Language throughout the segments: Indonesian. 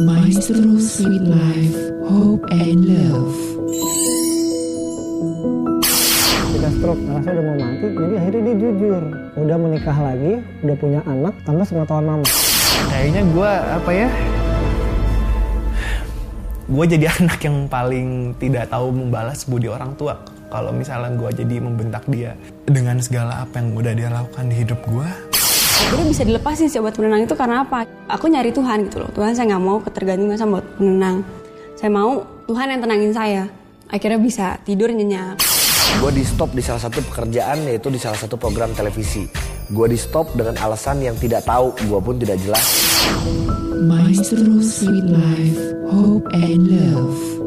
Maestro Sweet Life, Hope and Love. Ketika stroke ngerasa udah mau mati, jadi akhirnya dia jujur. Udah menikah lagi, udah punya anak tanpa sepengetahuan mama. Kayaknya gue apa ya? Gue jadi anak yang paling tidak tahu membalas budi orang tua. Kalau misalnya gue jadi membentak dia dengan segala apa yang udah dia lakukan di hidup gue, Akhirnya bisa dilepasin sih obat penenang itu karena apa? Aku nyari Tuhan gitu loh. Tuhan saya nggak mau ketergantungan sama obat penenang. Saya mau Tuhan yang tenangin saya. Akhirnya bisa tidur nyenyak. Gue di stop di salah satu pekerjaan yaitu di salah satu program televisi. Gue di stop dengan alasan yang tidak tahu, gue pun tidak jelas. Maestro Sweet Life, Hope and Love.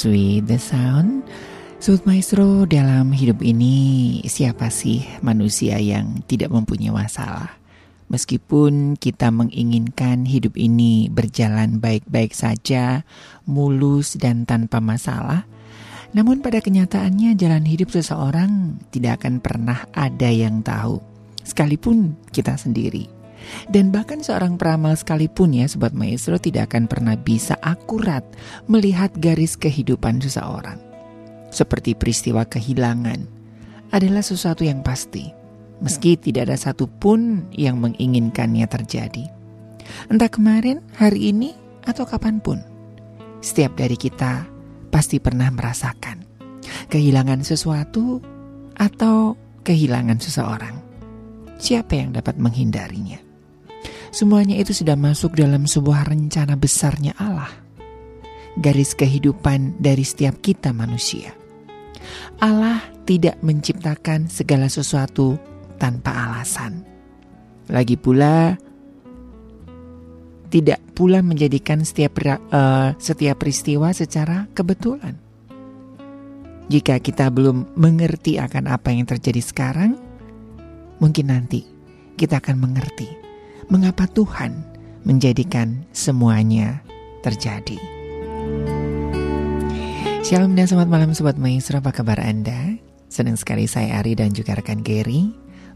With the Sound Sobat Maestro dalam hidup ini siapa sih manusia yang tidak mempunyai masalah Meskipun kita menginginkan hidup ini berjalan baik-baik saja, mulus dan tanpa masalah, namun pada kenyataannya jalan hidup seseorang tidak akan pernah ada yang tahu, sekalipun kita sendiri. Dan bahkan seorang peramal sekalipun ya Sobat Maestro tidak akan pernah bisa akurat melihat garis kehidupan seseorang. Seperti peristiwa kehilangan adalah sesuatu yang pasti meski tidak ada satupun yang menginginkannya terjadi. Entah kemarin, hari ini, atau kapan pun, setiap dari kita pasti pernah merasakan kehilangan sesuatu atau kehilangan seseorang. Siapa yang dapat menghindarinya? Semuanya itu sudah masuk dalam sebuah rencana besarnya Allah. Garis kehidupan dari setiap kita manusia. Allah tidak menciptakan segala sesuatu tanpa alasan. Lagi pula, tidak pula menjadikan setiap uh, setiap peristiwa secara kebetulan. Jika kita belum mengerti akan apa yang terjadi sekarang, mungkin nanti kita akan mengerti mengapa Tuhan menjadikan semuanya terjadi. Shalom dan selamat malam Sobat Maestro, apa kabar Anda? Senang sekali saya Ari dan juga rekan Gary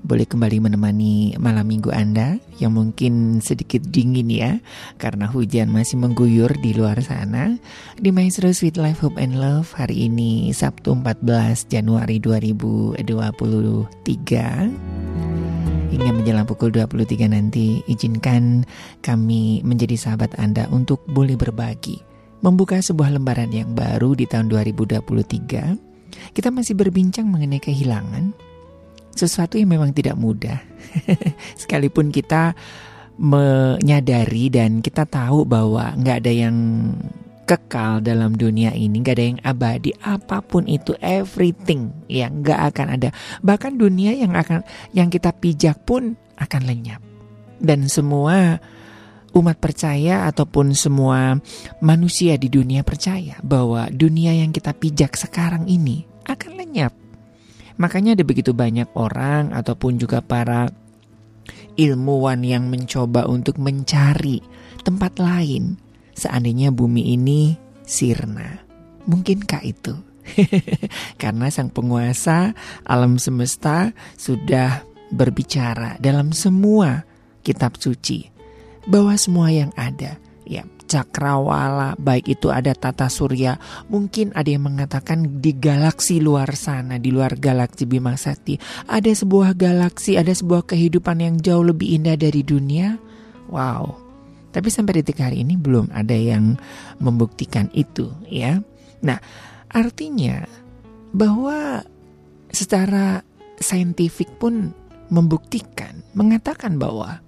boleh kembali menemani malam minggu Anda yang mungkin sedikit dingin ya karena hujan masih mengguyur di luar sana. Di Maestro Sweet Life Hope and Love hari ini Sabtu 14 Januari 2023 hingga menjelang pukul 23 nanti izinkan kami menjadi sahabat Anda untuk boleh berbagi membuka sebuah lembaran yang baru di tahun 2023 kita masih berbincang mengenai kehilangan sesuatu yang memang tidak mudah. Sekalipun kita menyadari dan kita tahu bahwa nggak ada yang kekal dalam dunia ini, nggak ada yang abadi, apa pun itu, everything yang nggak akan ada. Bahkan dunia yang akan yang kita pijak pun akan lenyap. Dan semua umat percaya ataupun semua manusia di dunia percaya bahwa dunia yang kita pijak sekarang ini akan lenyap Makanya ada begitu banyak orang ataupun juga para ilmuwan yang mencoba untuk mencari tempat lain seandainya bumi ini sirna. Mungkinkah itu? Karena sang penguasa alam semesta sudah berbicara dalam semua kitab suci bahwa semua yang ada ya cakrawala, baik itu ada tata surya, mungkin ada yang mengatakan di galaksi luar sana, di luar galaksi Bima Sakti, ada sebuah galaksi, ada sebuah kehidupan yang jauh lebih indah dari dunia. Wow. Tapi sampai detik hari ini belum ada yang membuktikan itu, ya. Nah, artinya bahwa secara saintifik pun membuktikan, mengatakan bahwa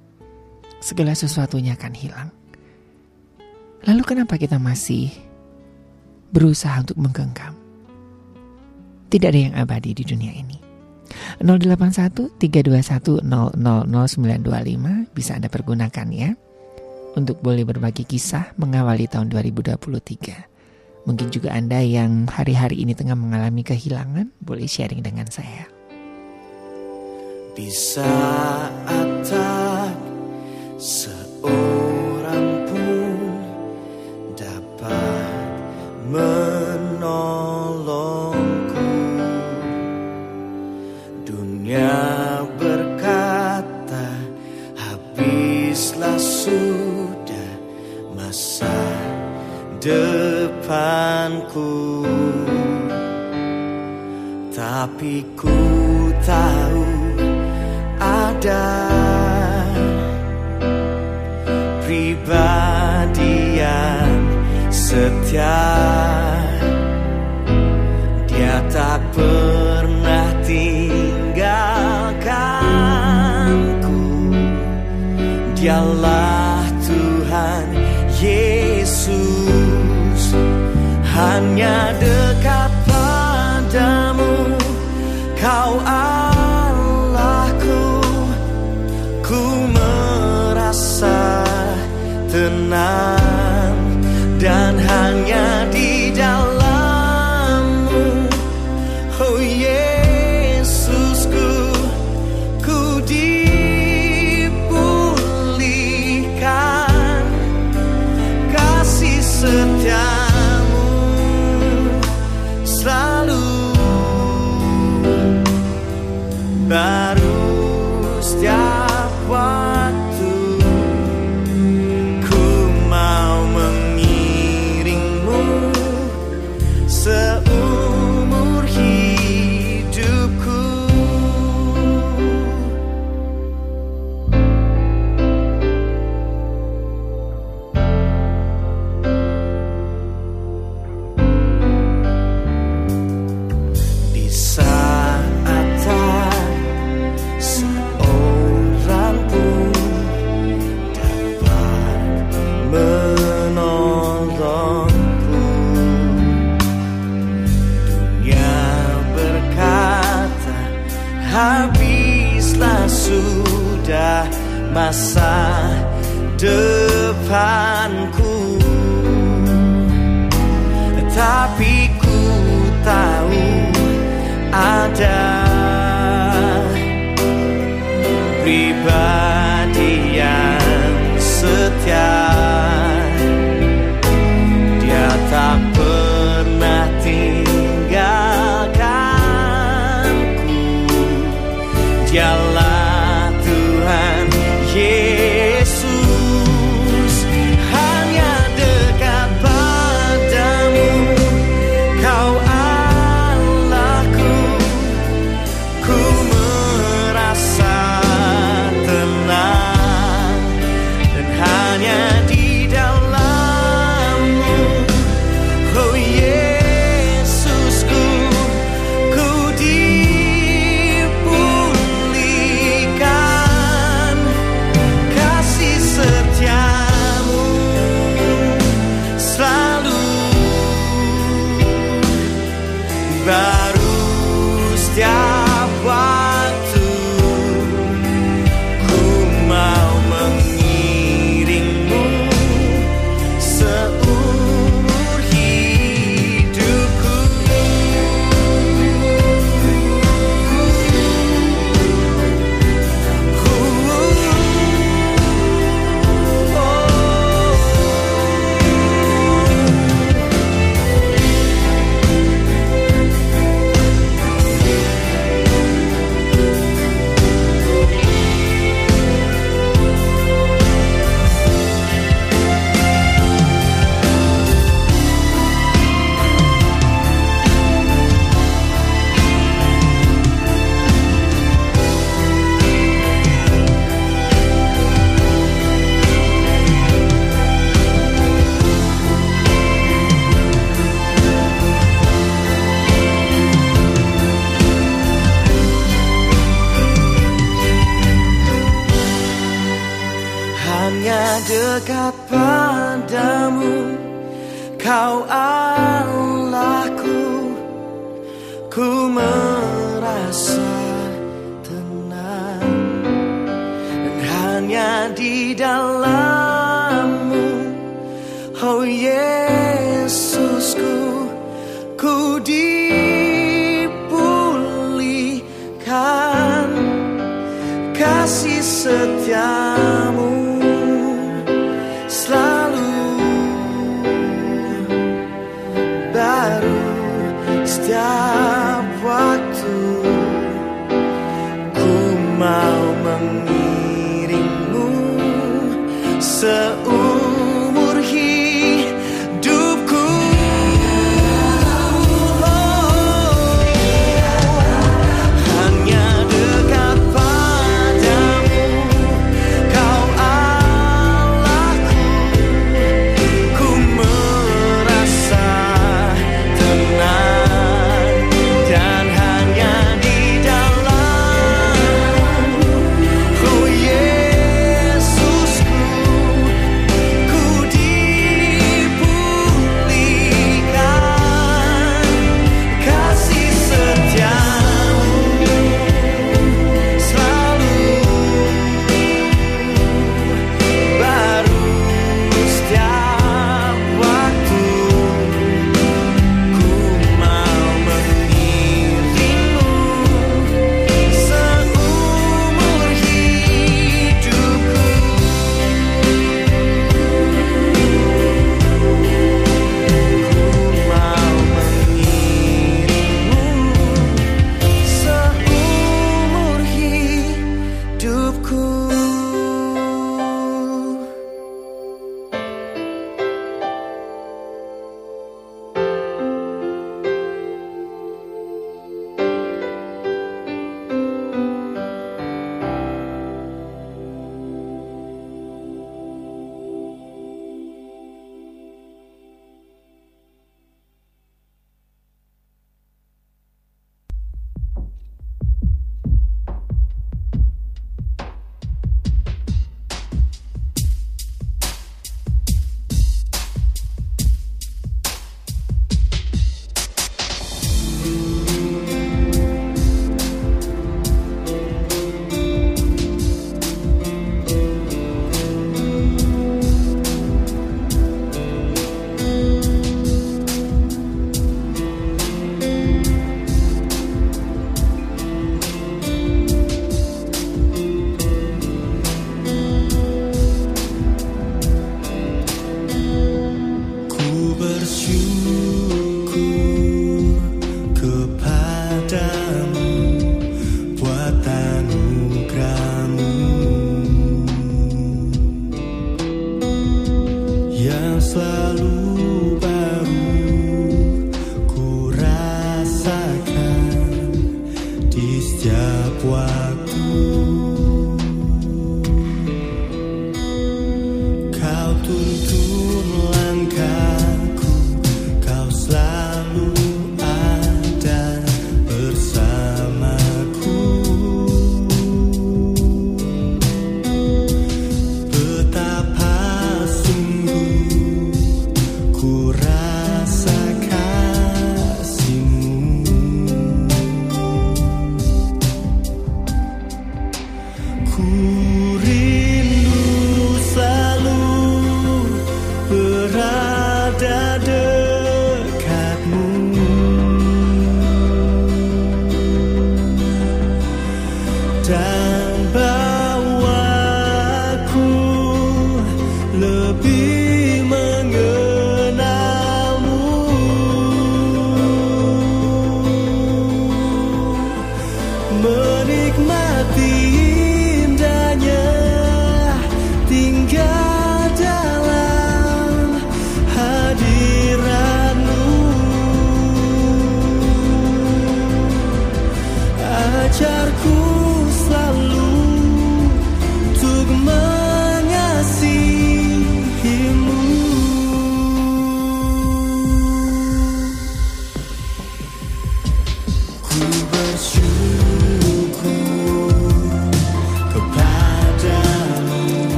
segala sesuatunya akan hilang. Lalu kenapa kita masih berusaha untuk menggenggam? Tidak ada yang abadi di dunia ini. 081 321 000925 bisa Anda pergunakan ya untuk boleh berbagi kisah mengawali tahun 2023. Mungkin juga Anda yang hari-hari ini tengah mengalami kehilangan boleh sharing dengan saya. Di saat tak seorang pun dapat menolongku Dunia berkata habislah sudah masa depanku. Tapi ku tahu ada pribadi yang setia Hanya dekat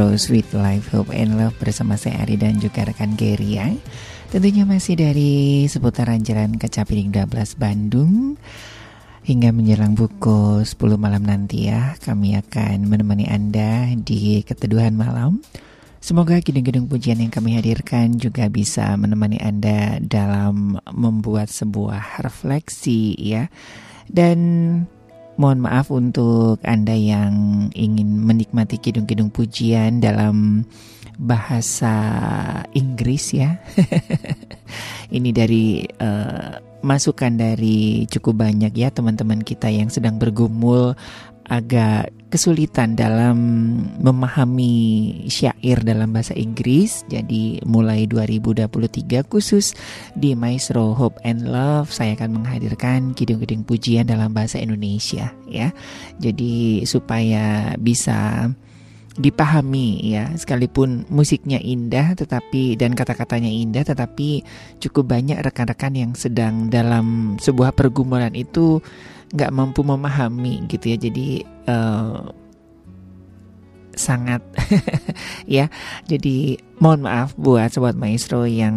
Maestro Sweet Life Hope and Love Bersama saya Ari dan juga rekan Gary ya. Tentunya masih dari seputaran Jalan Kecapiring 12 Bandung Hingga menjelang pukul 10 malam nanti ya. Kami akan menemani Anda di keteduhan malam. Semoga gedung-gedung pujian yang kami hadirkan juga bisa menemani Anda dalam membuat sebuah refleksi ya. Dan mohon maaf untuk Anda yang ingin menikmati kidung-kidung pujian dalam bahasa Inggris ya. Ini dari uh, masukan dari cukup banyak ya teman-teman kita yang sedang bergumul agak kesulitan dalam memahami syair dalam bahasa Inggris. Jadi mulai 2023 khusus di Maestro Hope and Love saya akan menghadirkan kidung-kidung pujian dalam bahasa Indonesia ya. Jadi supaya bisa dipahami ya sekalipun musiknya indah tetapi dan kata-katanya indah tetapi cukup banyak rekan-rekan yang sedang dalam sebuah pergumulan itu nggak mampu memahami gitu ya. Jadi uh, sangat ya. Jadi mohon maaf buat sobat maestro yang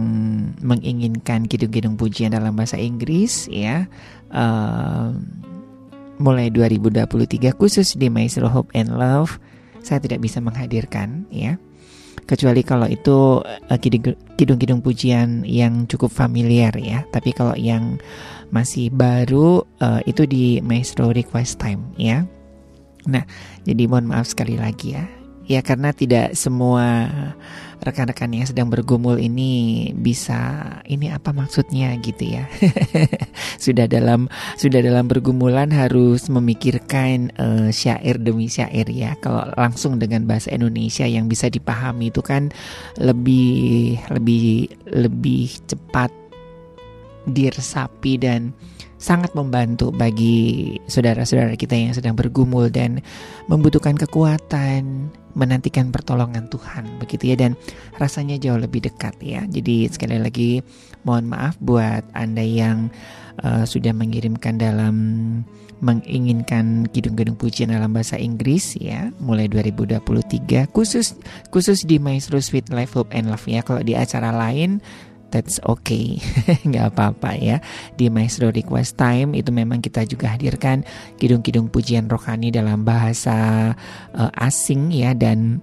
menginginkan kidung-kidung pujian dalam bahasa Inggris ya. Uh, mulai 2023 khusus di Maestro Hope and Love saya tidak bisa menghadirkan ya. Kecuali kalau itu uh, kidung-kidung pujian yang cukup familiar ya. Tapi kalau yang masih baru uh, itu di Maestro Request Time ya Nah, jadi mohon maaf sekali lagi ya. Ya karena tidak semua rekan-rekan yang sedang bergumul ini bisa ini apa maksudnya gitu ya. sudah dalam sudah dalam bergumulan harus memikirkan uh, syair demi syair ya. Kalau langsung dengan bahasa Indonesia yang bisa dipahami itu kan lebih lebih lebih cepat diresapi dan sangat membantu bagi saudara-saudara kita yang sedang bergumul dan membutuhkan kekuatan menantikan pertolongan Tuhan begitu ya dan rasanya jauh lebih dekat ya. Jadi sekali lagi mohon maaf buat Anda yang uh, sudah mengirimkan dalam menginginkan kidung-kidung pujian dalam bahasa Inggris ya mulai 2023 khusus khusus di Maestro Sweet Life Hope and Love ya kalau di acara lain that's okay. Nggak apa-apa ya. Di Maestro Request Time itu memang kita juga hadirkan kidung-kidung pujian rohani dalam bahasa uh, asing ya. Dan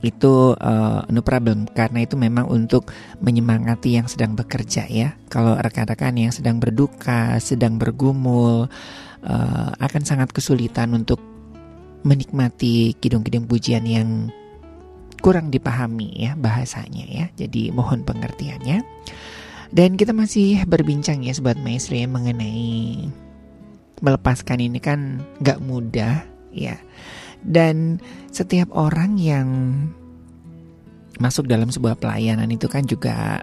itu uh, no problem karena itu memang untuk menyemangati yang sedang bekerja ya. Kalau rekan-rekan yang sedang berduka sedang bergumul uh, akan sangat kesulitan untuk menikmati kidung-kidung pujian yang kurang dipahami ya bahasanya ya. Jadi mohon pengertiannya. Dan kita masih berbincang ya sobat maestro ya mengenai melepaskan ini kan gak mudah ya. Dan setiap orang yang masuk dalam sebuah pelayanan itu kan juga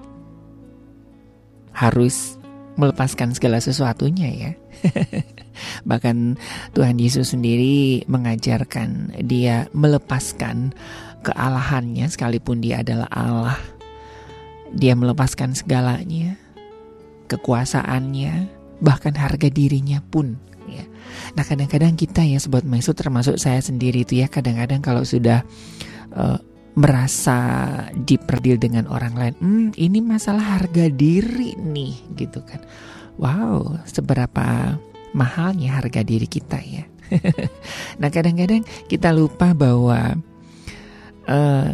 harus melepaskan segala sesuatunya ya. Bahkan Tuhan Yesus sendiri mengajarkan dia melepaskan kealahannya sekalipun dia adalah Allah. Dia melepaskan segalanya, kekuasaannya, bahkan harga dirinya pun. Ya. Nah kadang-kadang kita ya sobat maestro termasuk saya sendiri itu ya kadang-kadang kalau sudah uh, merasa diperdil dengan orang lain, hmm, ini masalah harga diri nih gitu kan. Wow, seberapa mahalnya harga diri kita ya. nah kadang-kadang kita lupa bahwa uh,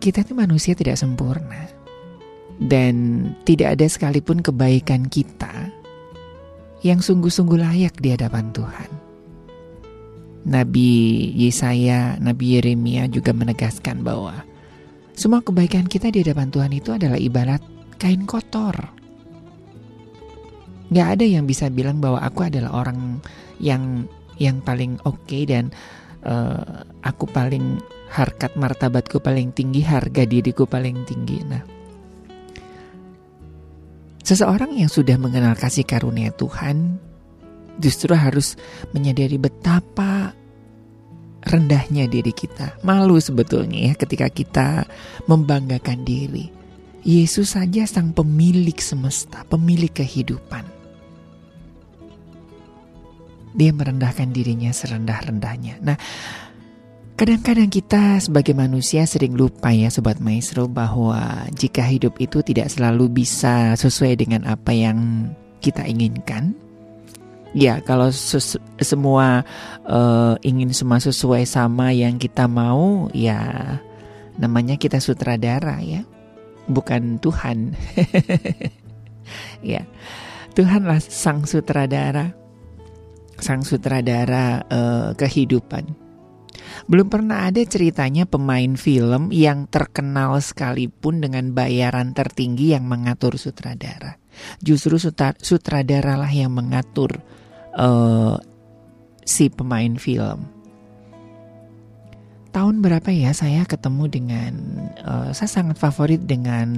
kita itu manusia tidak sempurna dan tidak ada sekalipun kebaikan kita yang sungguh-sungguh layak di hadapan Tuhan. Nabi Yesaya, Nabi Yeremia juga menegaskan bahwa semua kebaikan kita di hadapan Tuhan itu adalah ibarat kain kotor. Gak ada yang bisa bilang bahwa aku adalah orang yang yang paling oke okay dan uh, aku paling harkat martabatku paling tinggi, harga diriku paling tinggi. Nah, seseorang yang sudah mengenal kasih karunia Tuhan justru harus menyadari betapa rendahnya diri kita. Malu sebetulnya ya ketika kita membanggakan diri. Yesus saja sang pemilik semesta, pemilik kehidupan. Dia merendahkan dirinya serendah-rendahnya. Nah, kadang-kadang kita sebagai manusia sering lupa ya Sobat Maestro bahwa jika hidup itu tidak selalu bisa sesuai dengan apa yang kita inginkan. Ya, kalau semua eh, ingin semua sesuai sama yang kita mau, ya namanya kita sutradara ya, bukan Tuhan. ya, Tuhanlah sang sutradara, sang sutradara eh, kehidupan. Belum pernah ada ceritanya pemain film yang terkenal sekalipun dengan bayaran tertinggi yang mengatur sutradara. Justru sutra- sutradaralah yang mengatur eh, si pemain film. Tahun berapa ya saya ketemu dengan eh, saya sangat favorit dengan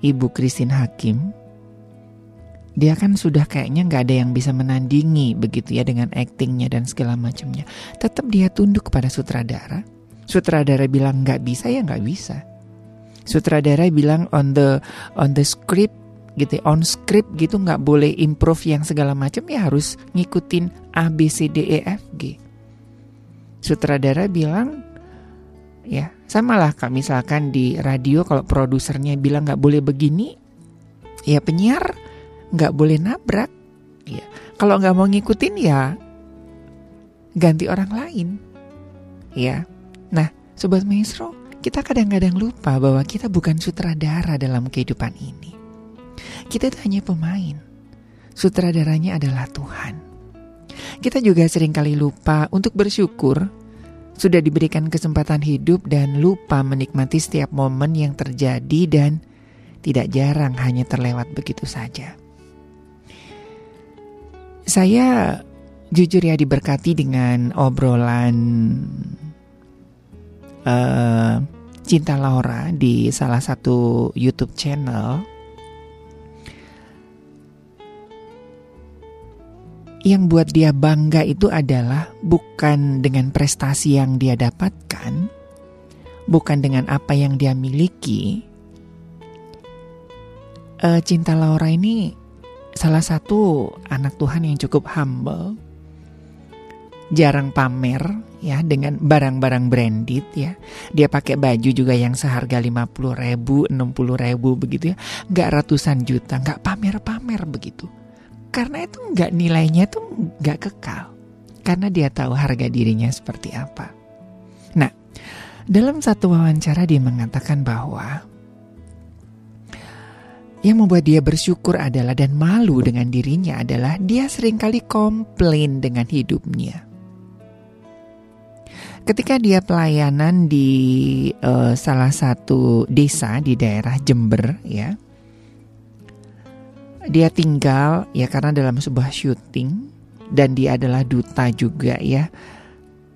Ibu Christine Hakim. Dia kan sudah kayaknya nggak ada yang bisa menandingi begitu ya dengan aktingnya dan segala macamnya. Tetap dia tunduk kepada sutradara. Sutradara bilang nggak bisa ya nggak bisa. Sutradara bilang on the on the script gitu on script gitu nggak boleh improve yang segala macam ya harus ngikutin A B C D E F G sutradara bilang ya sama lah kak misalkan di radio kalau produsernya bilang nggak boleh begini ya penyiar nggak boleh nabrak. Ya kalau nggak mau ngikutin ya ganti orang lain. Ya nah sobat maestro kita kadang-kadang lupa bahwa kita bukan sutradara dalam kehidupan ini. Kita itu hanya pemain. Sutradaranya adalah Tuhan. Kita juga sering kali lupa untuk bersyukur. Sudah diberikan kesempatan hidup dan lupa menikmati setiap momen yang terjadi dan tidak jarang hanya terlewat begitu saja. Saya jujur ya diberkati dengan obrolan uh, Cinta Laura di salah satu YouTube channel yang buat dia bangga itu adalah bukan dengan prestasi yang dia dapatkan, bukan dengan apa yang dia miliki. Uh, Cinta Laura ini salah satu anak Tuhan yang cukup humble, jarang pamer ya dengan barang-barang branded ya. Dia pakai baju juga yang seharga 50 ribu, 60 ribu begitu ya. Nggak ratusan juta, nggak pamer-pamer begitu. Karena itu nggak nilainya itu nggak kekal. Karena dia tahu harga dirinya seperti apa. Nah, dalam satu wawancara dia mengatakan bahwa yang membuat dia bersyukur adalah dan malu dengan dirinya adalah dia sering kali komplain dengan hidupnya. Ketika dia pelayanan di uh, salah satu desa di daerah Jember ya, dia tinggal ya karena dalam sebuah syuting dan dia adalah duta juga ya.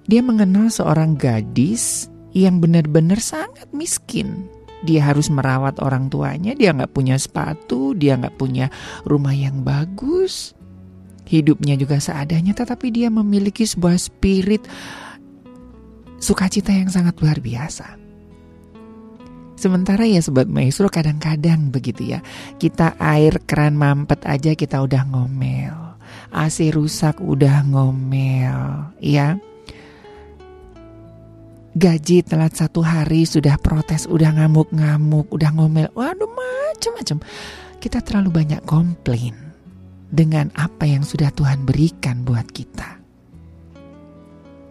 Dia mengenal seorang gadis yang benar-benar sangat miskin. Dia harus merawat orang tuanya, dia nggak punya sepatu, dia nggak punya rumah yang bagus. Hidupnya juga seadanya, tetapi dia memiliki sebuah spirit sukacita yang sangat luar biasa. Sementara ya sobat maestro kadang-kadang begitu ya Kita air keran mampet aja kita udah ngomel AC rusak udah ngomel ya Gaji telat satu hari sudah protes Udah ngamuk-ngamuk Udah ngomel Waduh macem-macem Kita terlalu banyak komplain Dengan apa yang sudah Tuhan berikan buat kita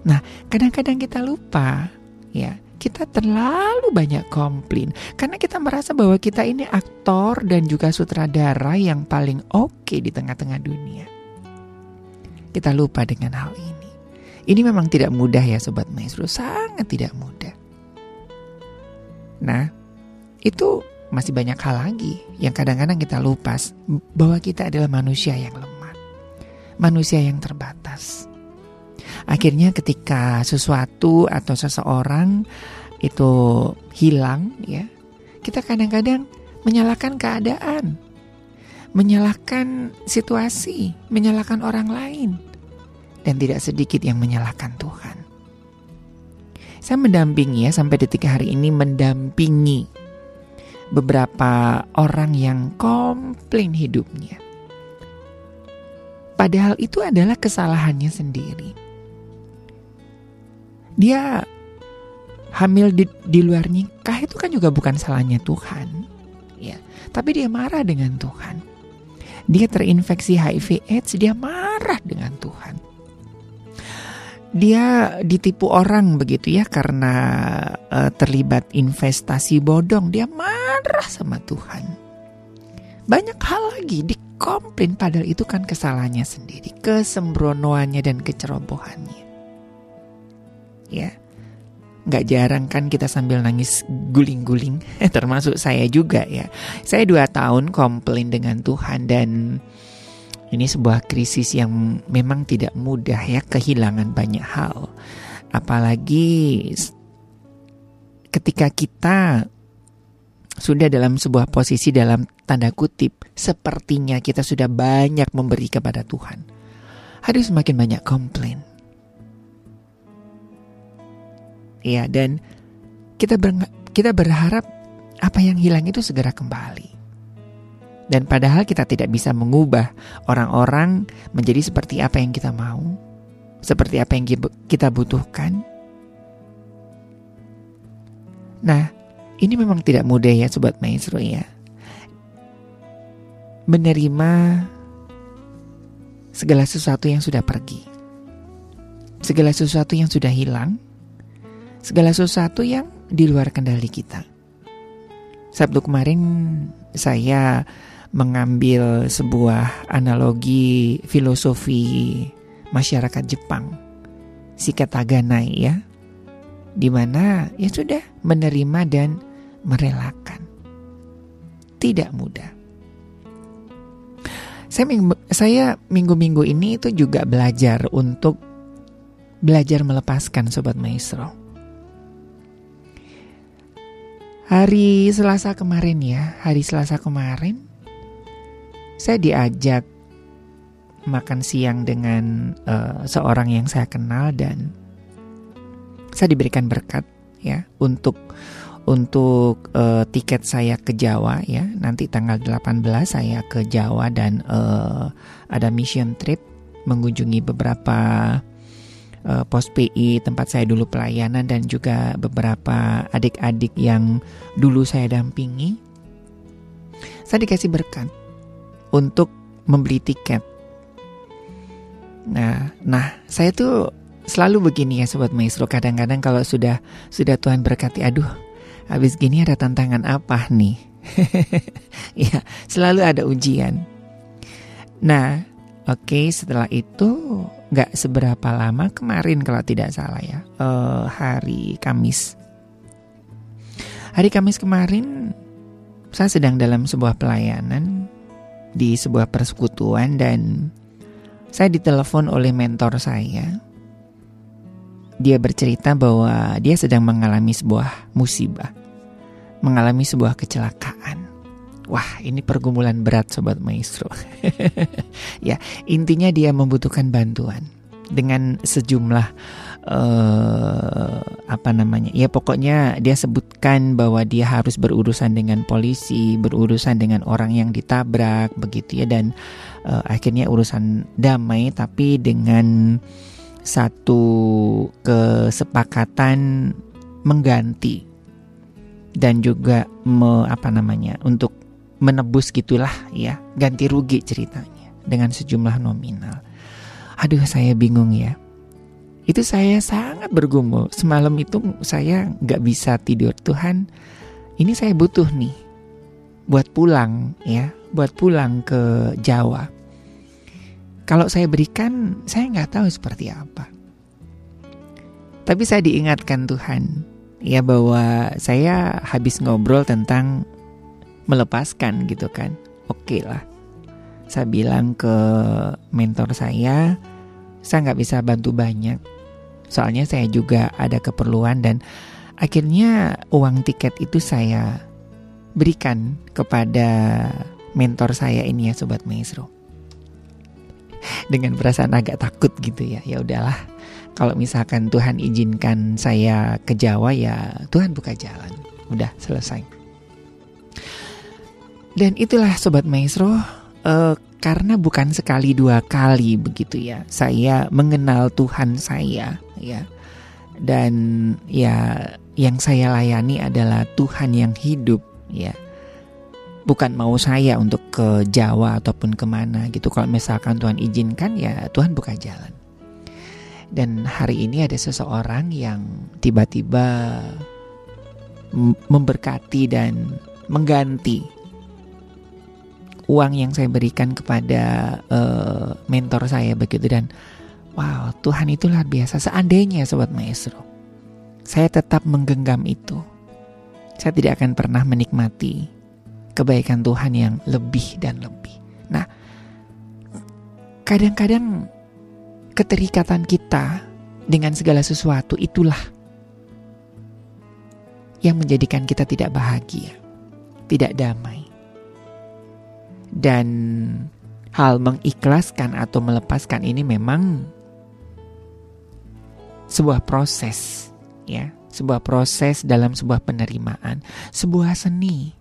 Nah kadang-kadang kita lupa Ya kita terlalu banyak komplain karena kita merasa bahwa kita ini aktor dan juga sutradara yang paling oke okay di tengah-tengah dunia. Kita lupa dengan hal ini. Ini memang tidak mudah ya sobat maestro, sangat tidak mudah. Nah, itu masih banyak hal lagi yang kadang-kadang kita lupa bahwa kita adalah manusia yang lemah. Manusia yang terbatas. Akhirnya ketika sesuatu atau seseorang itu hilang ya, kita kadang-kadang menyalahkan keadaan, menyalahkan situasi, menyalahkan orang lain dan tidak sedikit yang menyalahkan Tuhan. Saya mendampingi ya sampai detik hari ini mendampingi beberapa orang yang komplain hidupnya Padahal itu adalah kesalahannya sendiri. Dia hamil di, di luar nikah itu kan juga bukan salahnya Tuhan. Ya, tapi dia marah dengan Tuhan. Dia terinfeksi HIV AIDS, dia marah dengan Tuhan. Dia ditipu orang begitu ya karena eh, terlibat investasi bodong, dia marah sama Tuhan. Banyak hal lagi dikomplain padahal itu kan kesalahannya sendiri, kesembronoannya dan kecerobohannya. Ya. Nggak jarang kan kita sambil nangis guling-guling, termasuk saya juga ya. Saya dua tahun komplain dengan Tuhan dan ini sebuah krisis yang memang tidak mudah ya, kehilangan banyak hal. Apalagi ketika kita sudah dalam sebuah posisi dalam tanda kutip, sepertinya kita sudah banyak memberi kepada Tuhan. Harus semakin banyak komplain. Ya, dan kita ber- kita berharap apa yang hilang itu segera kembali. Dan padahal kita tidak bisa mengubah orang-orang menjadi seperti apa yang kita mau, seperti apa yang ki- kita butuhkan. Nah, ini memang tidak mudah ya sobat maestro ya. Menerima segala sesuatu yang sudah pergi. Segala sesuatu yang sudah hilang. Segala sesuatu yang di luar kendali kita. Sabtu kemarin saya mengambil sebuah analogi filosofi masyarakat Jepang. Sikataganai ya. Di mana ya sudah menerima dan merelakan. Tidak mudah. Saya saya minggu-minggu ini itu juga belajar untuk belajar melepaskan sobat maestro. Hari Selasa kemarin ya, hari Selasa kemarin saya diajak makan siang dengan eh, seorang yang saya kenal dan saya diberikan berkat ya untuk untuk eh, tiket saya ke Jawa ya. Nanti tanggal 18 saya ke Jawa dan eh, ada mission trip mengunjungi beberapa eh, pos PI tempat saya dulu pelayanan dan juga beberapa adik-adik yang dulu saya dampingi. Saya dikasih berkat untuk membeli tiket. Nah, nah saya tuh selalu begini ya sobat maestro. Kadang-kadang kalau sudah sudah Tuhan berkati, aduh, habis gini ada tantangan apa nih? ya, selalu ada ujian. Nah, oke setelah itu nggak seberapa lama kemarin kalau tidak salah ya, eh, hari Kamis. Hari Kamis kemarin saya sedang dalam sebuah pelayanan di sebuah persekutuan dan saya ditelepon oleh mentor saya. Dia bercerita bahwa dia sedang mengalami sebuah musibah, mengalami sebuah kecelakaan. Wah, ini pergumulan berat sobat maestro. ya, intinya dia membutuhkan bantuan dengan sejumlah eh apa namanya? Ya pokoknya dia sebutkan bahwa dia harus berurusan dengan polisi, berurusan dengan orang yang ditabrak begitu ya dan eh, akhirnya urusan damai tapi dengan satu kesepakatan mengganti dan juga me, apa namanya untuk menebus gitulah ya ganti rugi ceritanya dengan sejumlah nominal. Aduh saya bingung ya. Itu saya sangat bergumul semalam itu saya nggak bisa tidur Tuhan. Ini saya butuh nih buat pulang ya, buat pulang ke Jawa. Kalau saya berikan, saya nggak tahu seperti apa. Tapi saya diingatkan Tuhan, ya bahwa saya habis ngobrol tentang melepaskan gitu kan. Oke lah, saya bilang ke mentor saya, saya nggak bisa bantu banyak. Soalnya saya juga ada keperluan dan akhirnya uang tiket itu saya berikan kepada mentor saya ini ya sobat maestro. Dengan perasaan agak takut gitu ya ya udahlah. Kalau misalkan Tuhan izinkan saya ke Jawa ya Tuhan buka jalan. Udah selesai. Dan itulah sobat maestro eh, karena bukan sekali dua kali begitu ya. Saya mengenal Tuhan saya ya. Dan ya yang saya layani adalah Tuhan yang hidup ya. Bukan mau saya untuk ke Jawa ataupun ke mana gitu. Kalau misalkan Tuhan izinkan ya Tuhan buka jalan. Dan hari ini ada seseorang yang tiba-tiba memberkati dan mengganti uang yang saya berikan kepada eh, mentor saya begitu. Dan wow Tuhan itu luar biasa. Seandainya sobat maestro saya tetap menggenggam itu saya tidak akan pernah menikmati kebaikan Tuhan yang lebih dan lebih. Nah kadang-kadang keterikatan kita dengan segala sesuatu itulah yang menjadikan kita tidak bahagia, tidak damai. Dan hal mengikhlaskan atau melepaskan ini memang sebuah proses, ya, sebuah proses dalam sebuah penerimaan, sebuah seni.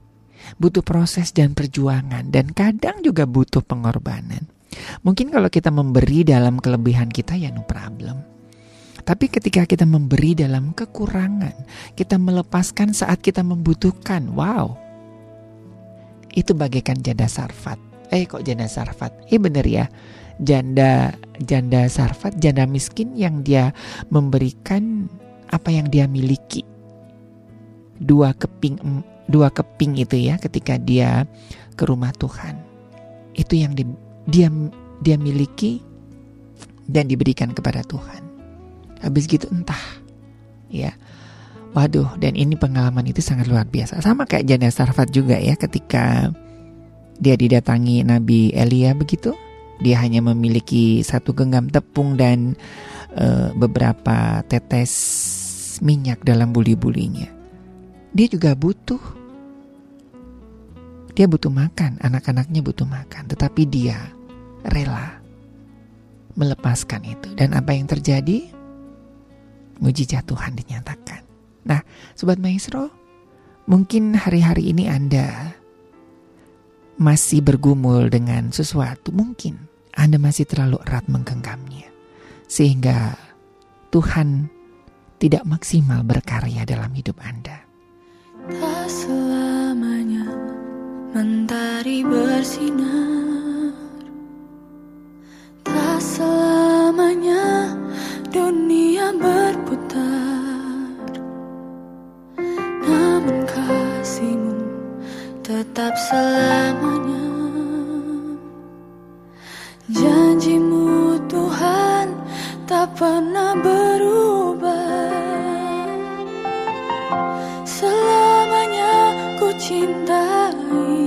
Butuh proses dan perjuangan dan kadang juga butuh pengorbanan. Mungkin kalau kita memberi dalam kelebihan kita ya no problem. Tapi ketika kita memberi dalam kekurangan, kita melepaskan saat kita membutuhkan. Wow. Itu bagaikan janda sarfat. Eh kok janda sarfat? Eh bener ya. Janda janda sarfat, janda miskin yang dia memberikan apa yang dia miliki. Dua keping dua keping itu ya ketika dia ke rumah Tuhan. Itu yang di, dia dia miliki dan diberikan kepada Tuhan. Habis gitu entah ya. Waduh, dan ini pengalaman itu sangat luar biasa. Sama kayak janda Sarfat juga ya ketika dia didatangi Nabi Elia begitu. Dia hanya memiliki satu genggam tepung dan eh, beberapa tetes minyak dalam buli-bulinya. Dia juga butuh dia butuh makan, anak-anaknya butuh makan, tetapi dia rela melepaskan itu. Dan apa yang terjadi? Mujizat Tuhan dinyatakan. Nah, sobat maestro, mungkin hari-hari ini Anda masih bergumul dengan sesuatu, mungkin Anda masih terlalu erat menggenggamnya. Sehingga Tuhan tidak maksimal berkarya dalam hidup Anda. Tak selamanya mentari bersinar Tak selamanya dunia berputar tetap selamanya. Janjimu Tuhan tak pernah berubah. Selamanya ku cintai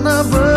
tak pernah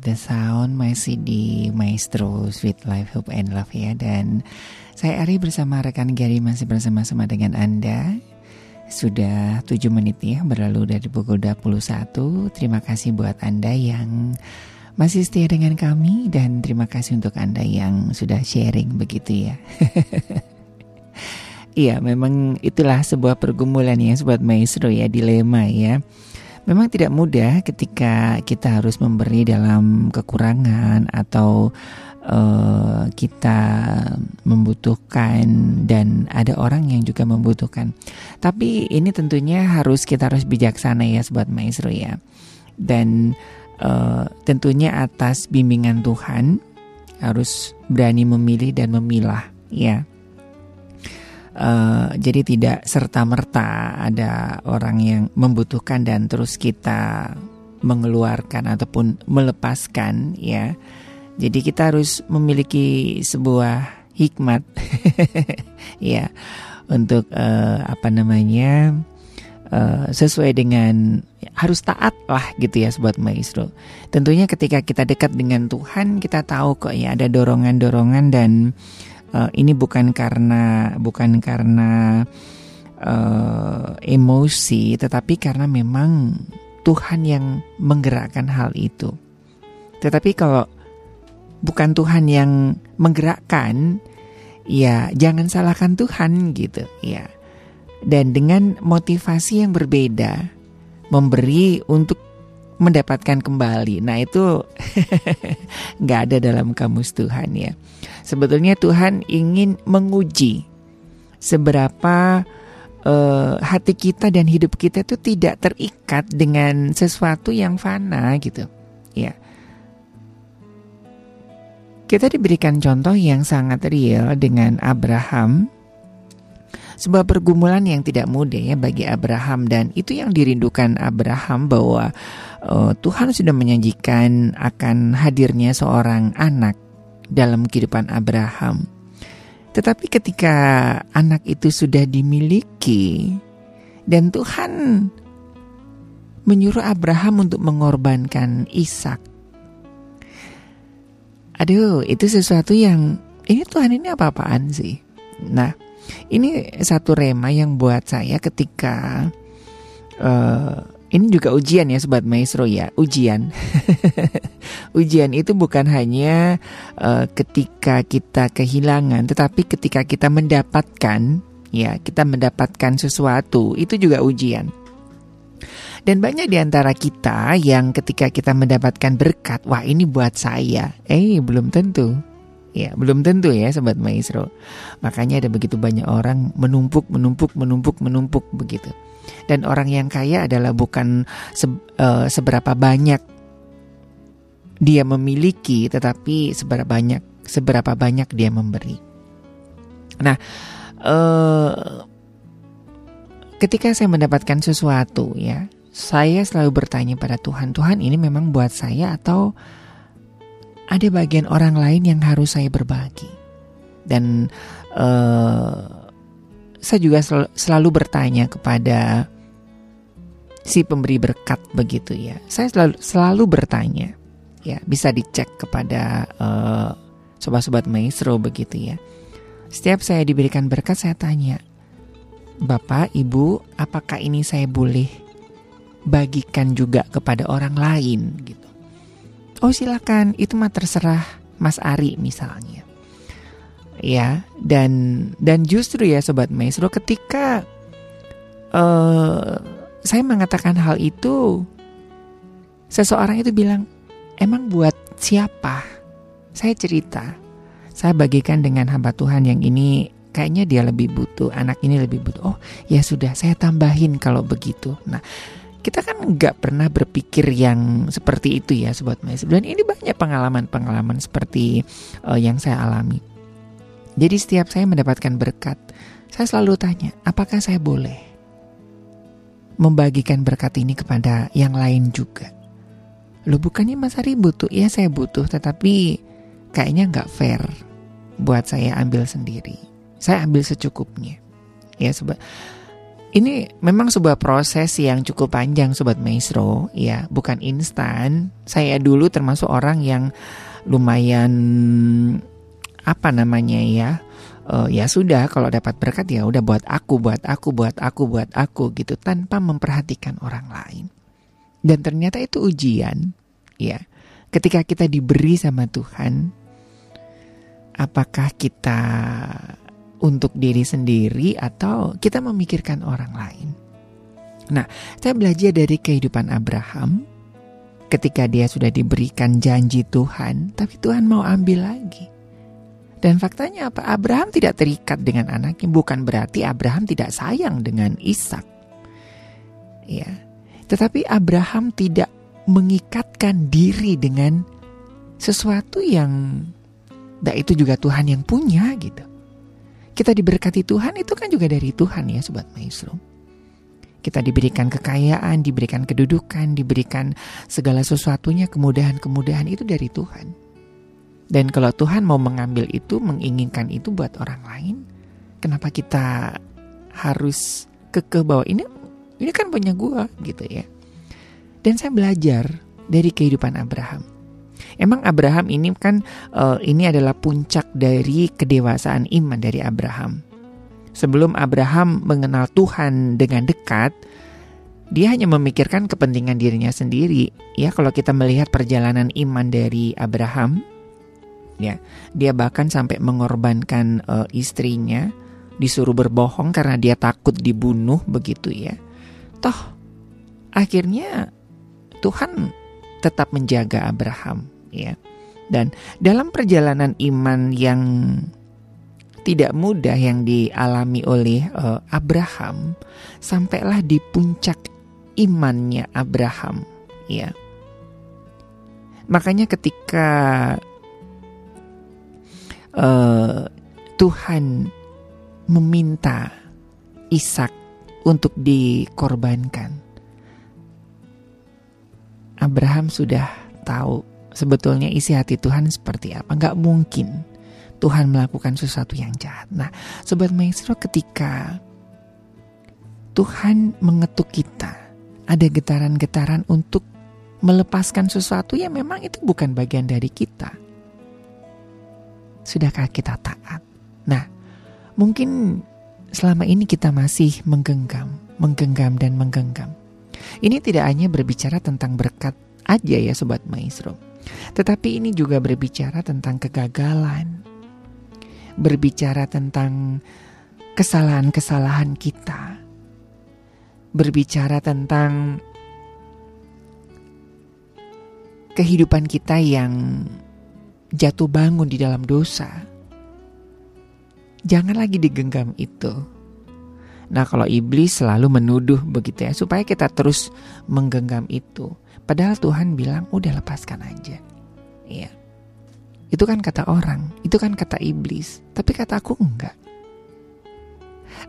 with the Sound Masih di Maestro Sweet Life Hope and Love ya. Dan saya Ari bersama rekan Gary Masih bersama-sama dengan Anda. Sudah 7 menit ya Berlalu dari pukul 21 Terima kasih buat Anda yang Masih setia dengan kami Dan terima kasih untuk Anda yang Sudah sharing begitu ya. Iya memang itulah sebuah pergumulan ya Sobat Maestro ya Dilema ya Memang tidak mudah ketika kita harus memberi dalam kekurangan atau uh, kita membutuhkan dan ada orang yang juga membutuhkan. Tapi ini tentunya harus kita harus bijaksana ya sobat maestro ya. Dan uh, tentunya atas bimbingan Tuhan harus berani memilih dan memilah ya. Uh, jadi tidak serta merta ada orang yang membutuhkan dan terus kita mengeluarkan ataupun melepaskan ya jadi kita harus memiliki sebuah hikmat ya untuk uh, apa namanya uh, sesuai dengan harus taat lah gitu ya sobat maestro. Tentunya ketika kita dekat dengan Tuhan kita tahu kok ya ada dorongan-dorongan dan uh, ini bukan karena bukan karena uh, emosi tetapi karena memang Tuhan yang menggerakkan hal itu. Tetapi kalau bukan Tuhan yang menggerakkan, ya jangan salahkan Tuhan gitu ya. Dan dengan motivasi yang berbeda, memberi untuk mendapatkan kembali. Nah itu nggak ada dalam kamus Tuhan ya. Sebetulnya Tuhan ingin menguji seberapa uh, hati kita dan hidup kita itu tidak terikat dengan sesuatu yang fana gitu. Ya. Kita diberikan contoh yang sangat real dengan Abraham. Sebuah pergumulan yang tidak mudah ya bagi Abraham dan itu yang dirindukan Abraham bahwa uh, Tuhan sudah menjanjikan akan hadirnya seorang anak dalam kehidupan Abraham. Tetapi ketika anak itu sudah dimiliki dan Tuhan menyuruh Abraham untuk mengorbankan Ishak aduh itu sesuatu yang ini Tuhan ini apa-apaan sih. Nah, ini satu rema yang buat saya ketika uh, ini juga ujian ya sobat maestro ya, ujian. ujian itu bukan hanya uh, ketika kita kehilangan, tetapi ketika kita mendapatkan ya, kita mendapatkan sesuatu, itu juga ujian. Dan banyak di antara kita yang ketika kita mendapatkan berkat, wah ini buat saya. Eh, belum tentu. Ya, belum tentu ya sobat maestro. Makanya ada begitu banyak orang menumpuk, menumpuk, menumpuk, menumpuk begitu. Dan orang yang kaya adalah bukan se uh, seberapa banyak dia memiliki, tetapi seberapa banyak seberapa banyak dia memberi. Nah, uh, ketika saya mendapatkan sesuatu ya, saya selalu bertanya pada Tuhan, Tuhan ini memang buat saya atau ada bagian orang lain yang harus saya berbagi? Dan uh, saya juga sel selalu bertanya kepada si pemberi berkat begitu ya. Saya selalu selalu bertanya, ya bisa dicek kepada uh, sobat-sobat maestro begitu ya. Setiap saya diberikan berkat saya tanya, Bapak, Ibu, apakah ini saya boleh bagikan juga kepada orang lain gitu. Oh silakan, itu mah terserah Mas Ari misalnya. Ya, dan dan justru ya sobat maestro ketika uh, saya mengatakan hal itu seseorang itu bilang, "Emang buat siapa?" Saya cerita, saya bagikan dengan hamba Tuhan yang ini kayaknya dia lebih butuh, anak ini lebih butuh. Oh, ya sudah, saya tambahin kalau begitu. Nah, kita kan nggak pernah berpikir yang seperti itu ya sobat maestro dan ini banyak pengalaman-pengalaman seperti uh, yang saya alami. Jadi setiap saya mendapatkan berkat saya selalu tanya apakah saya boleh membagikan berkat ini kepada yang lain juga? Lo bukannya Mas Ari butuh? Ya saya butuh tetapi kayaknya nggak fair buat saya ambil sendiri. Saya ambil secukupnya. Ya sobat ini memang sebuah proses yang cukup panjang Sobat Maestro. Ya bukan instan. Saya dulu termasuk orang yang lumayan apa namanya ya uh, ya sudah kalau dapat berkat ya udah buat aku buat aku buat aku buat aku gitu tanpa memperhatikan orang lain. Dan ternyata itu ujian ya ketika kita diberi sama Tuhan apakah kita untuk diri sendiri atau kita memikirkan orang lain. Nah, saya belajar dari kehidupan Abraham ketika dia sudah diberikan janji Tuhan, tapi Tuhan mau ambil lagi. Dan faktanya apa? Abraham tidak terikat dengan anaknya, bukan berarti Abraham tidak sayang dengan Ishak. Ya. Tetapi Abraham tidak mengikatkan diri dengan sesuatu yang nah itu juga Tuhan yang punya gitu. Kita diberkati Tuhan itu kan juga dari Tuhan ya sobat maestro. Kita diberikan kekayaan, diberikan kedudukan, diberikan segala sesuatunya, kemudahan-kemudahan itu dari Tuhan. Dan kalau Tuhan mau mengambil itu, menginginkan itu buat orang lain, kenapa kita harus kekeh bahwa ini ini kan punya gua gitu ya. Dan saya belajar dari kehidupan Abraham. Emang Abraham ini kan uh, ini adalah puncak dari kedewasaan iman dari Abraham. Sebelum Abraham mengenal Tuhan dengan dekat, dia hanya memikirkan kepentingan dirinya sendiri. Ya, kalau kita melihat perjalanan iman dari Abraham, ya, dia bahkan sampai mengorbankan uh, istrinya, disuruh berbohong karena dia takut dibunuh begitu ya. Toh akhirnya Tuhan tetap menjaga Abraham ya. Dan dalam perjalanan iman yang tidak mudah yang dialami oleh uh, Abraham sampailah di puncak imannya Abraham ya. Makanya ketika uh, Tuhan meminta Ishak untuk dikorbankan Abraham sudah tahu sebetulnya isi hati Tuhan seperti apa. Nggak mungkin Tuhan melakukan sesuatu yang jahat. Nah, Sobat Maestro ketika Tuhan mengetuk kita, ada getaran-getaran untuk melepaskan sesuatu yang memang itu bukan bagian dari kita. Sudahkah kita taat? Nah, mungkin selama ini kita masih menggenggam, menggenggam dan menggenggam. Ini tidak hanya berbicara tentang berkat aja ya Sobat Maestro. Tetapi ini juga berbicara tentang kegagalan. Berbicara tentang kesalahan-kesalahan kita. Berbicara tentang kehidupan kita yang jatuh bangun di dalam dosa. Jangan lagi digenggam itu. Nah, kalau iblis selalu menuduh begitu ya, supaya kita terus menggenggam itu. Padahal Tuhan bilang, udah lepaskan aja. Iya. Itu kan kata orang, itu kan kata iblis. Tapi kata aku enggak.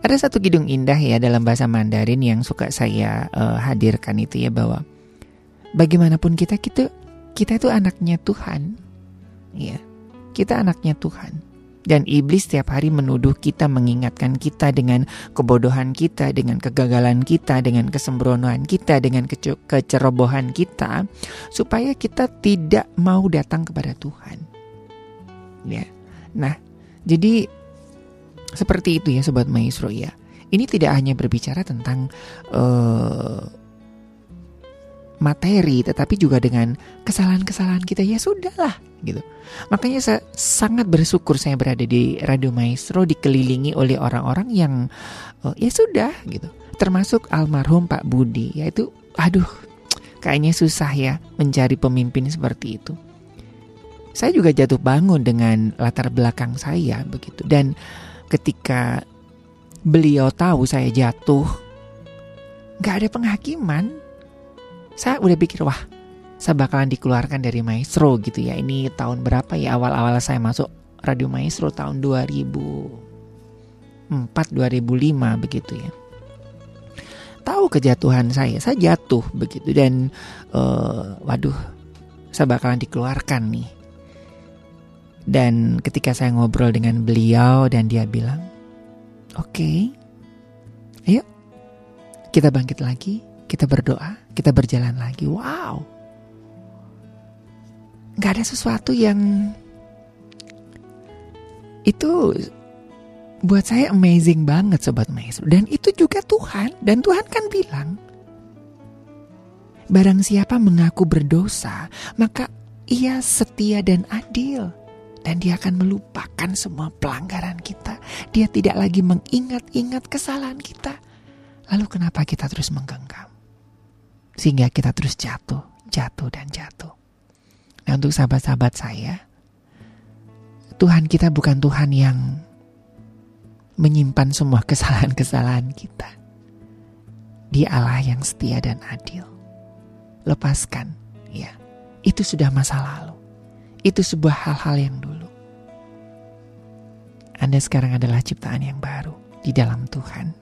Ada satu kidung indah ya dalam bahasa Mandarin yang suka saya uh, hadirkan itu ya bahwa bagaimanapun kita kita kita itu anaknya Tuhan. Iya. Kita anaknya Tuhan. Dan iblis setiap hari menuduh kita, mengingatkan kita dengan kebodohan kita, dengan kegagalan kita, dengan kesembronoan kita, dengan kece kecerobohan kita, supaya kita tidak mau datang kepada Tuhan. Ya, nah, jadi seperti itu ya, sobat maestro ya. Ini tidak hanya berbicara tentang uh, materi, tetapi juga dengan kesalahan-kesalahan kita. Ya sudahlah, gitu. Makanya saya sangat bersyukur saya berada di Radio Maestro dikelilingi oleh orang-orang yang uh, ya sudah gitu. Termasuk almarhum Pak Budi, yaitu aduh kayaknya susah ya mencari pemimpin seperti itu. Saya juga jatuh bangun dengan latar belakang saya begitu dan ketika beliau tahu saya jatuh nggak ada penghakiman saya udah pikir wah saya bakalan dikeluarkan dari Maestro gitu ya. Ini tahun berapa ya awal-awal saya masuk Radio Maestro tahun 2004 2005 begitu ya. Tahu kejatuhan saya, saya jatuh begitu dan uh, waduh saya bakalan dikeluarkan nih. Dan ketika saya ngobrol dengan beliau dan dia bilang, "Oke. Okay, ayo kita bangkit lagi, kita berdoa, kita berjalan lagi." Wow nggak ada sesuatu yang itu buat saya amazing banget sobat maestro dan itu juga Tuhan dan Tuhan kan bilang barang siapa mengaku berdosa maka ia setia dan adil dan dia akan melupakan semua pelanggaran kita dia tidak lagi mengingat-ingat kesalahan kita Lalu kenapa kita terus menggenggam? Sehingga kita terus jatuh, jatuh dan jatuh. Nah untuk sahabat-sahabat saya, Tuhan kita bukan Tuhan yang menyimpan semua kesalahan-kesalahan kita. Dia Allah yang setia dan adil. Lepaskan, ya. Itu sudah masa lalu. Itu sebuah hal-hal yang dulu. Anda sekarang adalah ciptaan yang baru di dalam Tuhan.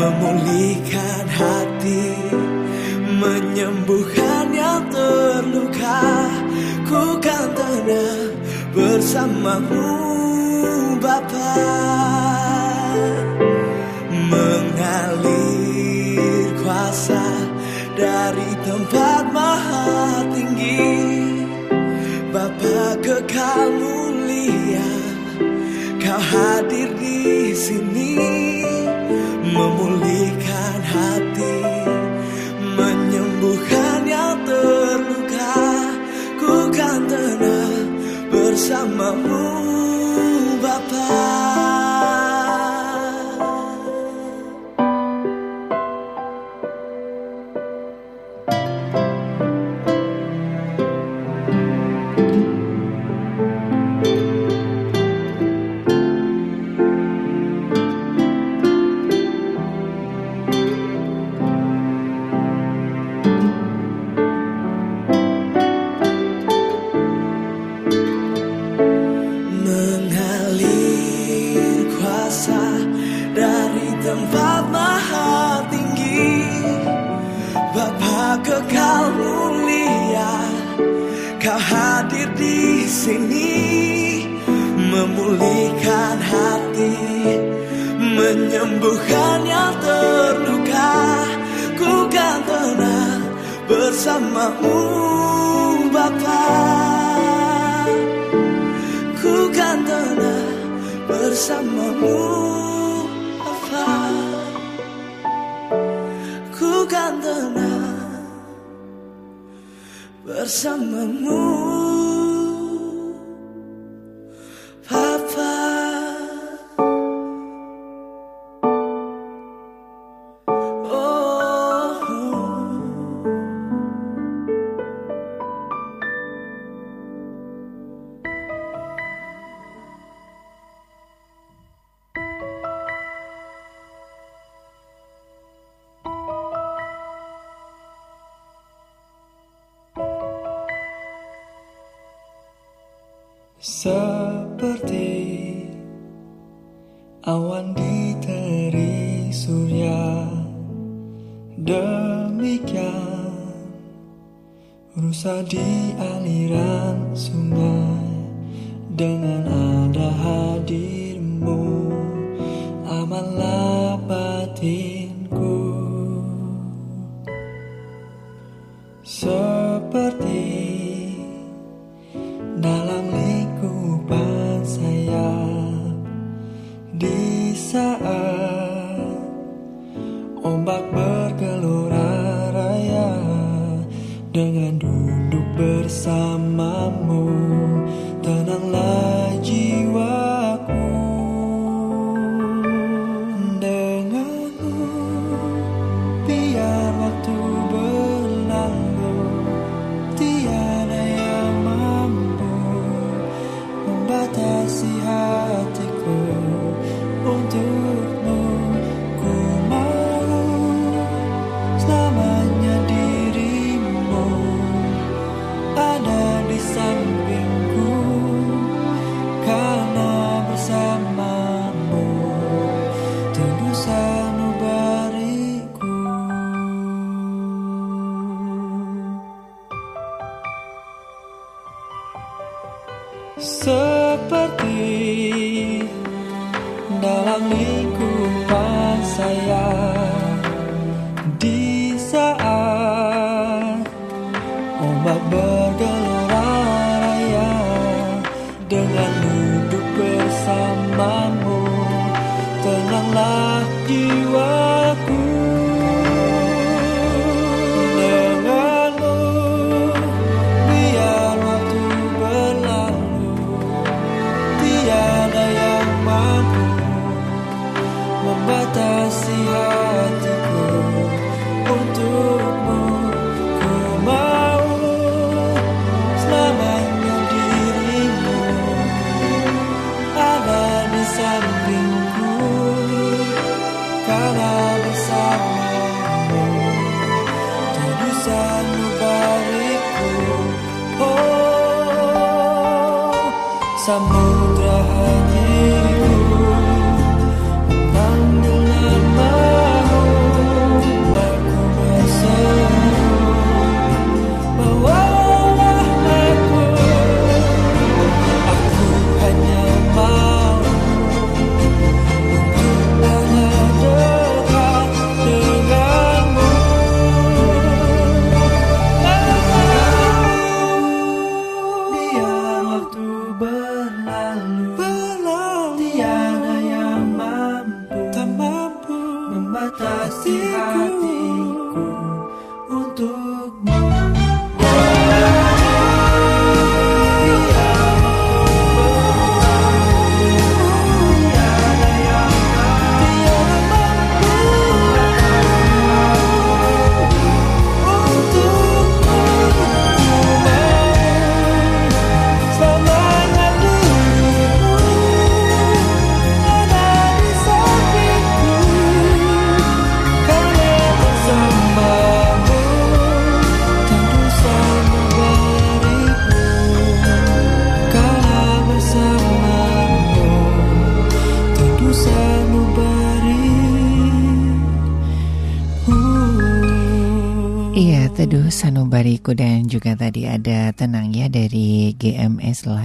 Memulihkan hati menyembuhkan yang terluka. Ku kan tenang bersamamu Bapa. Mengalir kuasa dari tempat maha tinggi. Bapa kekal mulia kau hadir di sini bersamamu Bapa tadi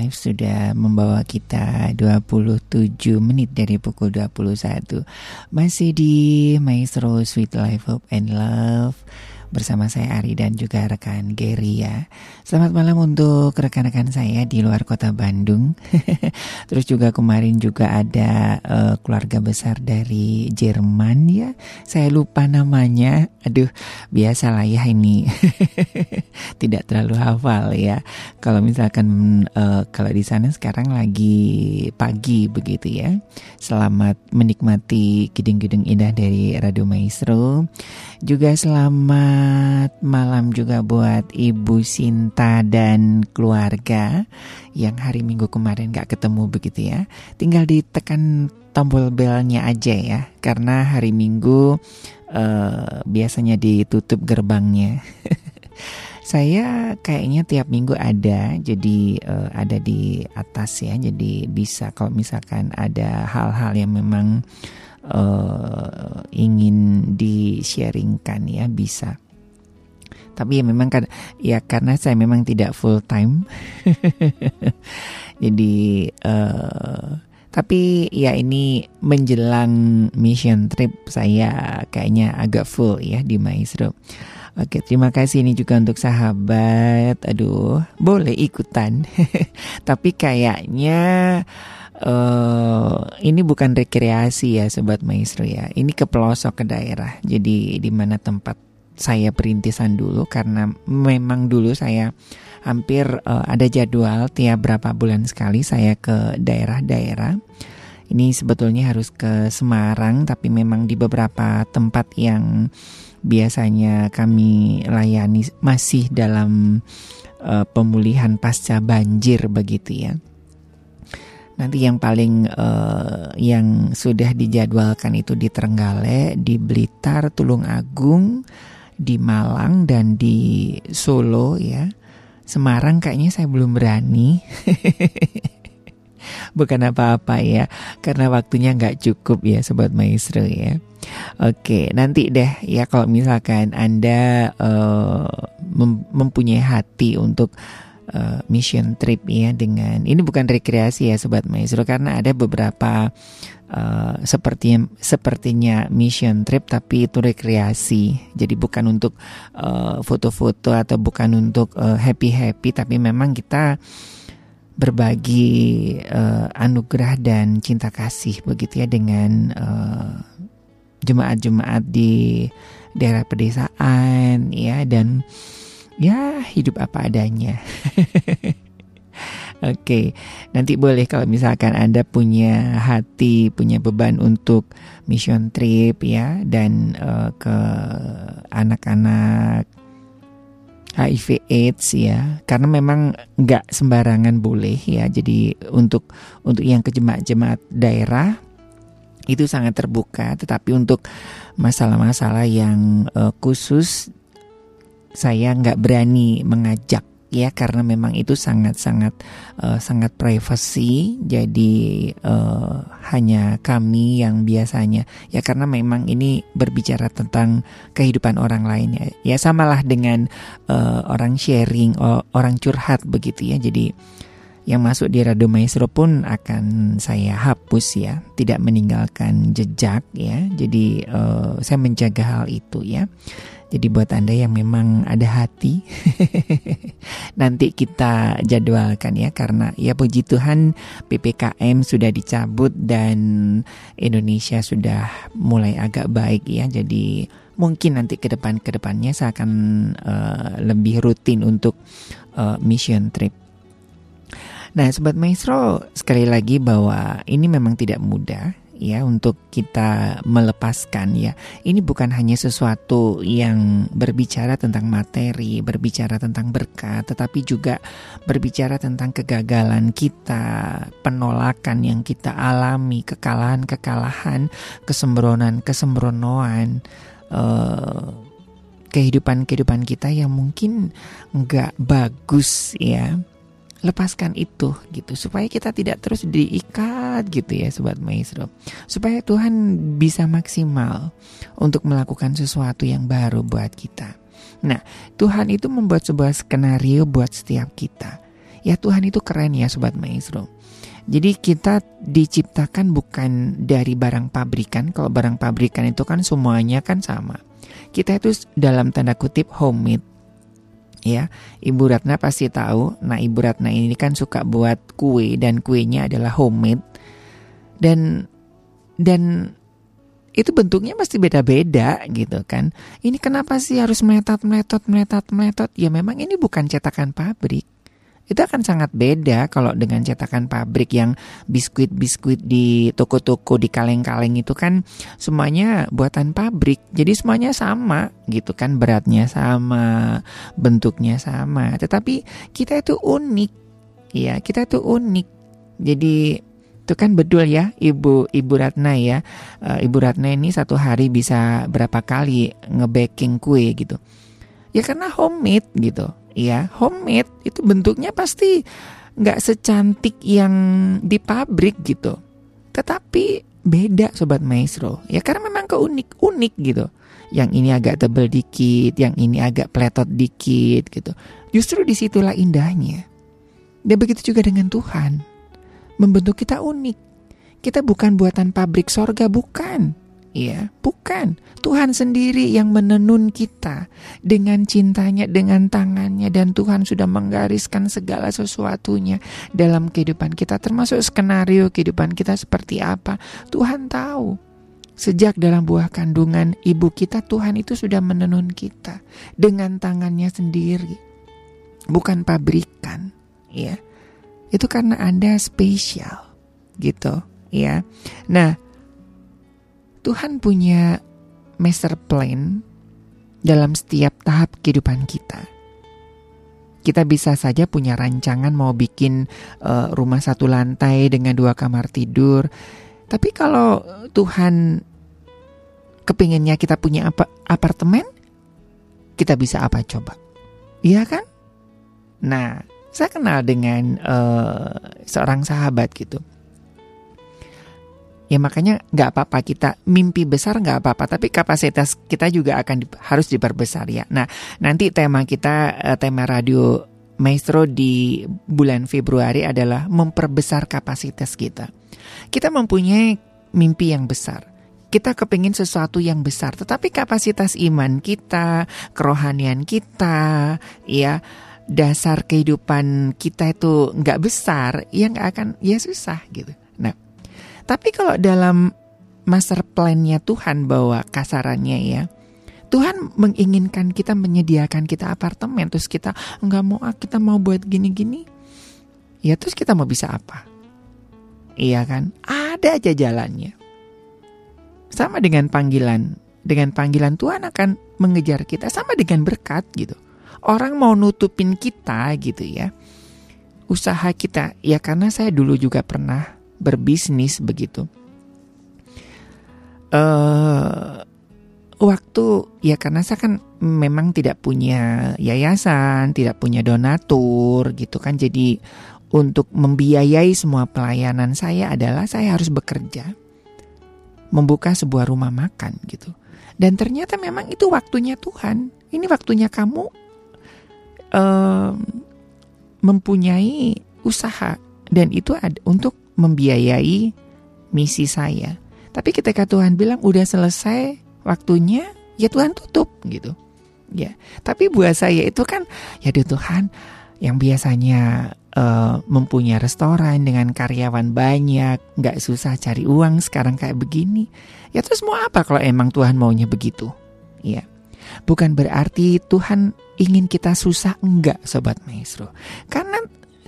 Live sudah membawa kita 27 menit dari pukul 21 Masih di Maestro Sweet Life Hope and Love bersama saya Ari dan juga rekan Gary ya. Selamat malam untuk rekan-rekan saya di luar kota Bandung. Terus juga kemarin juga ada uh, keluarga besar dari Jerman ya. Saya lupa namanya. Aduh, biasalah ya ini. Tidak terlalu hafal ya. Kalau misalkan uh, kalau di sana sekarang lagi pagi begitu ya. Selamat menikmati gedung-gedung indah dari Radio Maestro. Juga selamat Selamat malam juga buat Ibu Sinta dan keluarga yang hari Minggu kemarin gak ketemu begitu ya. Tinggal ditekan tombol belnya aja ya, karena hari Minggu uh, biasanya ditutup gerbangnya. Saya kayaknya tiap minggu ada, jadi uh, ada di atas ya, jadi bisa kalau misalkan ada hal-hal yang memang uh, ingin di-sharingkan ya bisa tapi ya memang kan ya karena saya memang tidak full time jadi uh, tapi ya ini menjelang mission trip saya kayaknya agak full ya di Maestro. Oke, terima kasih ini juga untuk sahabat. Aduh, boleh ikutan. Tapi kayaknya uh, ini bukan rekreasi ya sobat maestro ya. Ini ke pelosok ke daerah. Jadi di mana tempat saya perintisan dulu karena memang dulu saya hampir uh, ada jadwal tiap berapa bulan sekali saya ke daerah-daerah. Ini sebetulnya harus ke Semarang tapi memang di beberapa tempat yang biasanya kami layani masih dalam uh, pemulihan pasca banjir begitu ya. Nanti yang paling uh, yang sudah dijadwalkan itu di Trenggale, di Blitar, Tulung Agung, di Malang dan di Solo ya. Semarang kayaknya saya belum berani. Bukan apa-apa ya, karena waktunya nggak cukup ya Sobat Maestro ya. Oke, nanti deh ya kalau misalkan Anda uh, mem mempunyai hati untuk uh, mission trip ya dengan ini bukan rekreasi ya Sobat Maestro karena ada beberapa uh, sepertinya sepertinya mission trip tapi itu rekreasi. Jadi bukan untuk uh, foto-foto uh, atau bukan untuk uh, happy happy tapi memang kita berbagi uh, anugerah dan cinta kasih begitu ya dengan jemaat-jemaat uh, di daerah pedesaan ya dan ya hidup apa adanya Oke, nanti boleh kalau misalkan Anda punya hati, punya beban untuk mission trip ya dan uh, ke anak-anak HIV AIDS ya, karena memang nggak sembarangan boleh ya. Jadi untuk untuk yang ke jemaat-jemaat daerah itu sangat terbuka, tetapi untuk masalah-masalah yang uh, khusus saya nggak berani mengajak ya karena memang itu sangat-sangat uh, sangat privacy. Jadi uh, hanya kami yang biasanya. Ya karena memang ini berbicara tentang kehidupan orang lain ya. Ya samalah dengan uh, orang sharing orang curhat begitu ya. Jadi yang masuk di Radio Maestro pun akan saya hapus ya, tidak meninggalkan jejak ya. Jadi uh, saya menjaga hal itu ya. Jadi buat Anda yang memang ada hati Nanti kita jadwalkan ya Karena ya puji Tuhan PPKM sudah dicabut Dan Indonesia sudah mulai agak baik ya Jadi mungkin nanti ke depan ke depannya saya akan uh, lebih rutin untuk uh, mission trip. Nah, sobat maestro, sekali lagi bahwa ini memang tidak mudah ya untuk kita melepaskan ya. Ini bukan hanya sesuatu yang berbicara tentang materi, berbicara tentang berkat, tetapi juga berbicara tentang kegagalan kita, penolakan yang kita alami, kekalahan-kekalahan, kesembronan-kesembronoan uh, kehidupan-kehidupan kita yang mungkin nggak bagus ya lepaskan itu gitu supaya kita tidak terus diikat gitu ya sobat maestro supaya Tuhan bisa maksimal untuk melakukan sesuatu yang baru buat kita Nah, Tuhan itu membuat sebuah skenario buat setiap kita. Ya Tuhan itu keren ya Sobat Maestro. Jadi kita diciptakan bukan dari barang pabrikan. Kalau barang pabrikan itu kan semuanya kan sama. Kita itu dalam tanda kutip homemade. Ya, Ibu Ratna pasti tahu. Nah, Ibu Ratna ini kan suka buat kue dan kuenya adalah homemade. Dan dan itu bentuknya pasti beda-beda gitu kan. Ini kenapa sih harus meletot, meletot, meletot, meletot? Ya memang ini bukan cetakan pabrik itu akan sangat beda kalau dengan cetakan pabrik yang biskuit-biskuit di toko-toko di kaleng-kaleng itu kan semuanya buatan pabrik. Jadi semuanya sama gitu kan beratnya sama, bentuknya sama. Tetapi kita itu unik. Ya, kita itu unik. Jadi itu kan betul ya Ibu Ibu Ratna ya. Uh, Ibu Ratna ini satu hari bisa berapa kali ngebaking kue gitu. Ya karena homemade gitu ya homemade itu bentuknya pasti nggak secantik yang di pabrik gitu. Tetapi beda sobat maestro ya karena memang keunik unik gitu. Yang ini agak tebel dikit, yang ini agak pletot dikit gitu. Justru di situlah indahnya. Dan begitu juga dengan Tuhan. Membentuk kita unik. Kita bukan buatan pabrik sorga, bukan. Ya, bukan. Tuhan sendiri yang menenun kita dengan cintanya, dengan tangannya. Dan Tuhan sudah menggariskan segala sesuatunya dalam kehidupan kita. Termasuk skenario kehidupan kita seperti apa. Tuhan tahu. Sejak dalam buah kandungan ibu kita, Tuhan itu sudah menenun kita dengan tangannya sendiri. Bukan pabrikan, ya. Itu karena Anda spesial, gitu, ya. Nah, Tuhan punya master plan dalam setiap tahap kehidupan kita. Kita bisa saja punya rancangan mau bikin uh, rumah satu lantai dengan dua kamar tidur. Tapi kalau Tuhan kepinginnya kita punya apa, apartemen, kita bisa apa coba? Iya kan? Nah, saya kenal dengan uh, seorang sahabat gitu Ya makanya nggak apa-apa kita mimpi besar nggak apa-apa, tapi kapasitas kita juga akan di, harus diperbesar ya. Nah nanti tema kita eh, tema radio Maestro di bulan Februari adalah memperbesar kapasitas kita. Kita mempunyai mimpi yang besar. Kita kepingin sesuatu yang besar, tetapi kapasitas iman kita, kerohanian kita, ya dasar kehidupan kita itu nggak besar, ya nggak akan, ya susah gitu. Tapi kalau dalam master plan-nya Tuhan bahwa kasarannya ya, Tuhan menginginkan kita menyediakan kita apartemen terus kita nggak mau ah, kita mau buat gini-gini. Ya terus kita mau bisa apa? Iya kan? Ada aja jalannya. Sama dengan panggilan. Dengan panggilan Tuhan akan mengejar kita sama dengan berkat gitu. Orang mau nutupin kita gitu ya. Usaha kita ya karena saya dulu juga pernah berbisnis begitu. Uh, waktu ya karena saya kan memang tidak punya yayasan, tidak punya donatur gitu kan. Jadi untuk membiayai semua pelayanan saya adalah saya harus bekerja. Membuka sebuah rumah makan gitu. Dan ternyata memang itu waktunya Tuhan. Ini waktunya kamu uh, mempunyai usaha dan itu ada untuk membiayai misi saya. Tapi ketika Tuhan bilang udah selesai waktunya, ya Tuhan tutup gitu. Ya, tapi buat saya itu kan ya di Tuhan yang biasanya uh, mempunyai restoran dengan karyawan banyak, nggak susah cari uang sekarang kayak begini. Ya terus mau apa kalau emang Tuhan maunya begitu? Ya, bukan berarti Tuhan ingin kita susah enggak, sobat maestro. Karena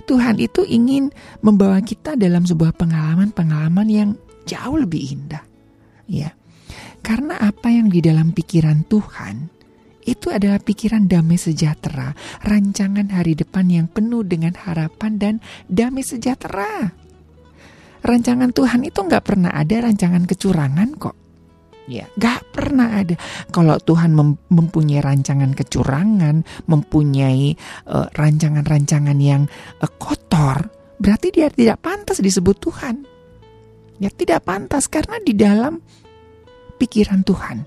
Tuhan itu ingin membawa kita dalam sebuah pengalaman-pengalaman yang jauh lebih indah. Ya. Karena apa yang di dalam pikiran Tuhan itu adalah pikiran damai sejahtera, rancangan hari depan yang penuh dengan harapan dan damai sejahtera. Rancangan Tuhan itu nggak pernah ada rancangan kecurangan kok. Ya, gak pernah ada. Kalau Tuhan mem mempunyai rancangan kecurangan, mempunyai eh, rancangan-rancangan yang uh, kotor, berarti dia tidak pantas disebut Tuhan. Ya, tidak pantas karena di dalam pikiran Tuhan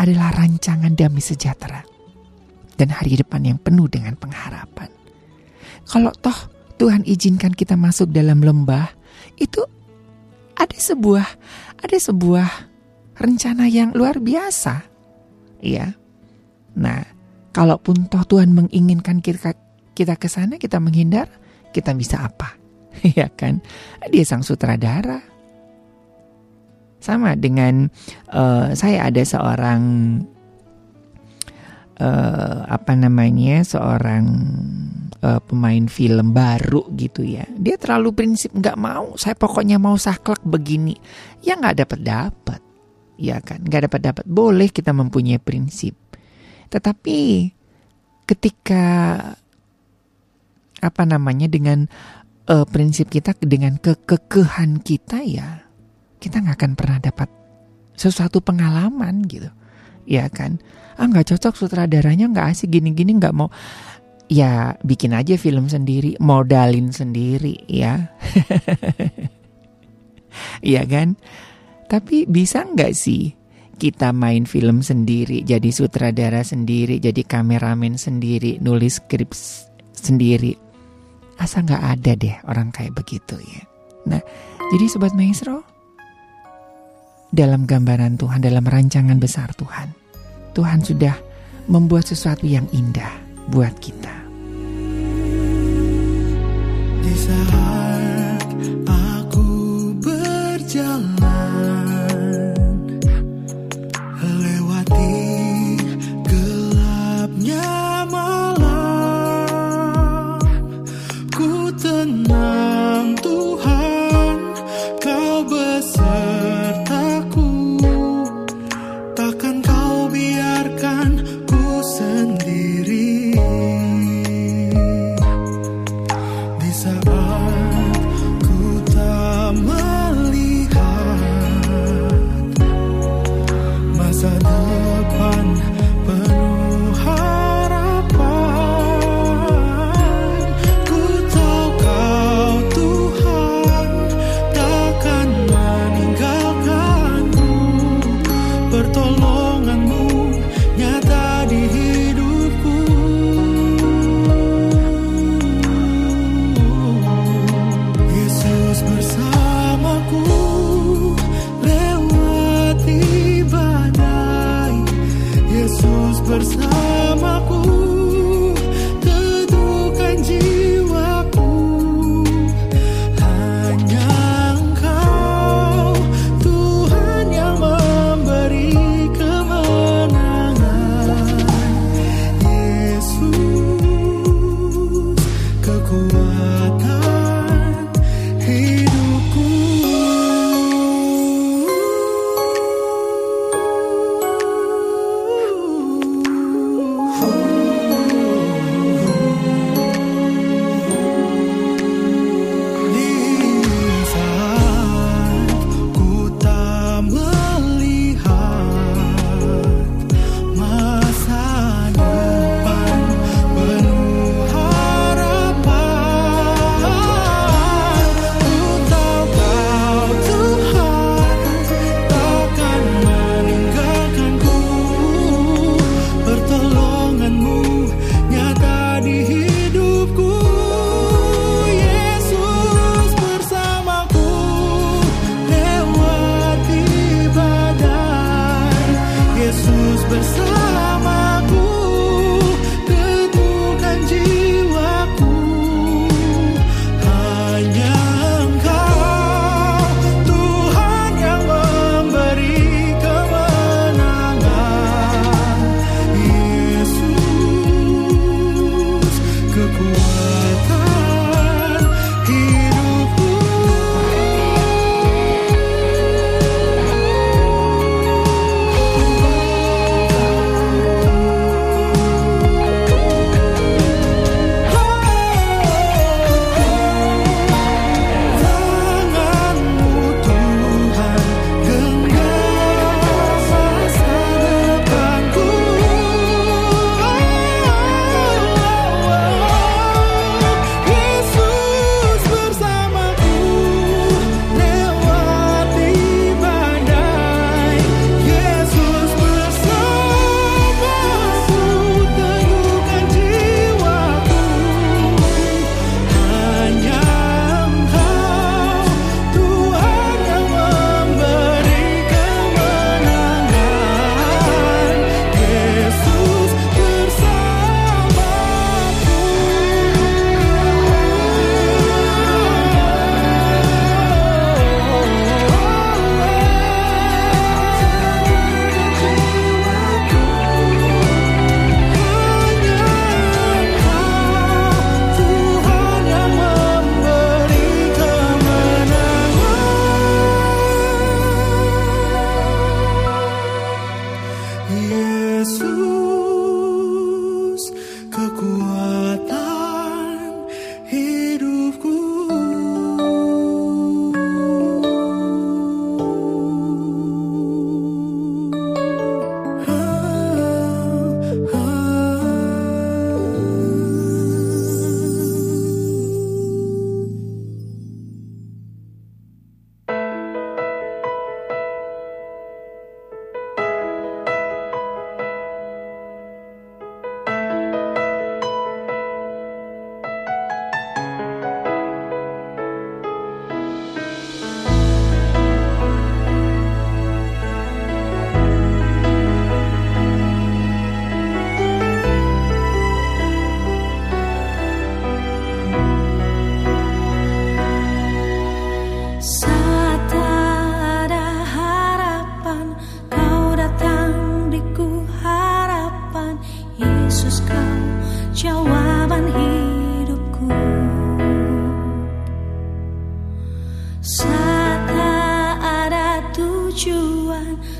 adalah rancangan damai sejahtera. dan hari depan yang penuh dengan pengharapan. Kalau toh Tuhan izinkan kita masuk dalam lembah, itu ada sebuah ada sebuah rencana yang luar biasa. Iya. Nah, kalaupun toh Tuhan menginginkan kita kita ke sana, kita menghindar, kita bisa apa? Iya kan? Dia sang sutradara. Sama dengan uh, saya ada seorang uh, apa namanya seorang uh, pemain film baru gitu ya. Dia terlalu prinsip nggak mau. Saya pokoknya mau saklek begini. Ya nggak dapat dapat. Ya kan, nggak dapat dapat. Boleh kita mempunyai prinsip, tetapi ketika apa namanya dengan uh, prinsip kita dengan kekekehan kita ya kita nggak akan pernah dapat sesuatu pengalaman gitu. Ya kan? Ah nggak cocok sutradaranya nggak asik gini-gini nggak mau. Ya bikin aja film sendiri modalin sendiri ya. Iya kan tapi bisa nggak sih kita main film sendiri jadi sutradara sendiri jadi kameramen sendiri nulis skrip sendiri asa nggak ada deh orang kayak begitu ya nah jadi sobat maestro dalam gambaran Tuhan dalam rancangan besar Tuhan Tuhan sudah membuat sesuatu yang indah buat kita. Di saat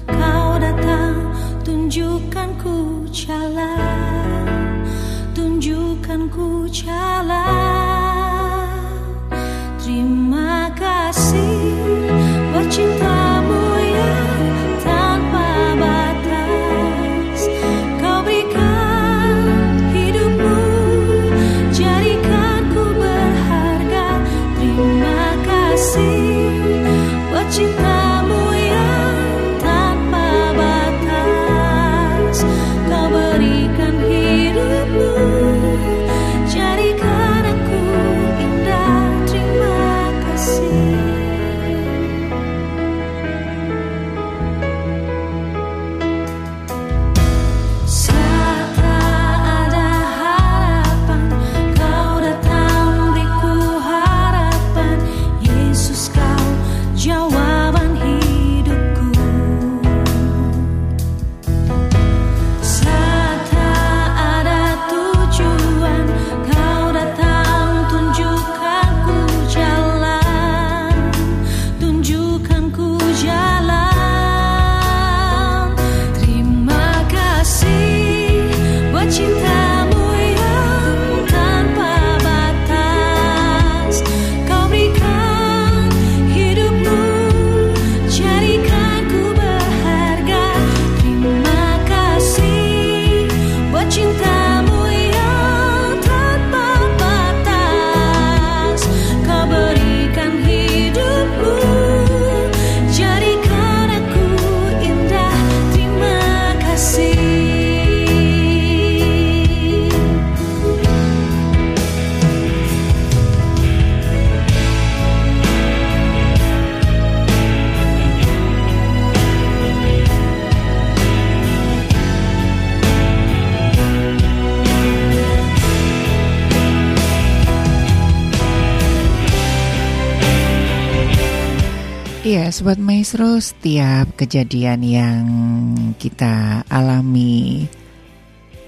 kau datang tunjukkan ku jalan. Tunjukkan ku jalan. Terima kasih buat cintamu Sobat Maestro, setiap kejadian yang kita alami,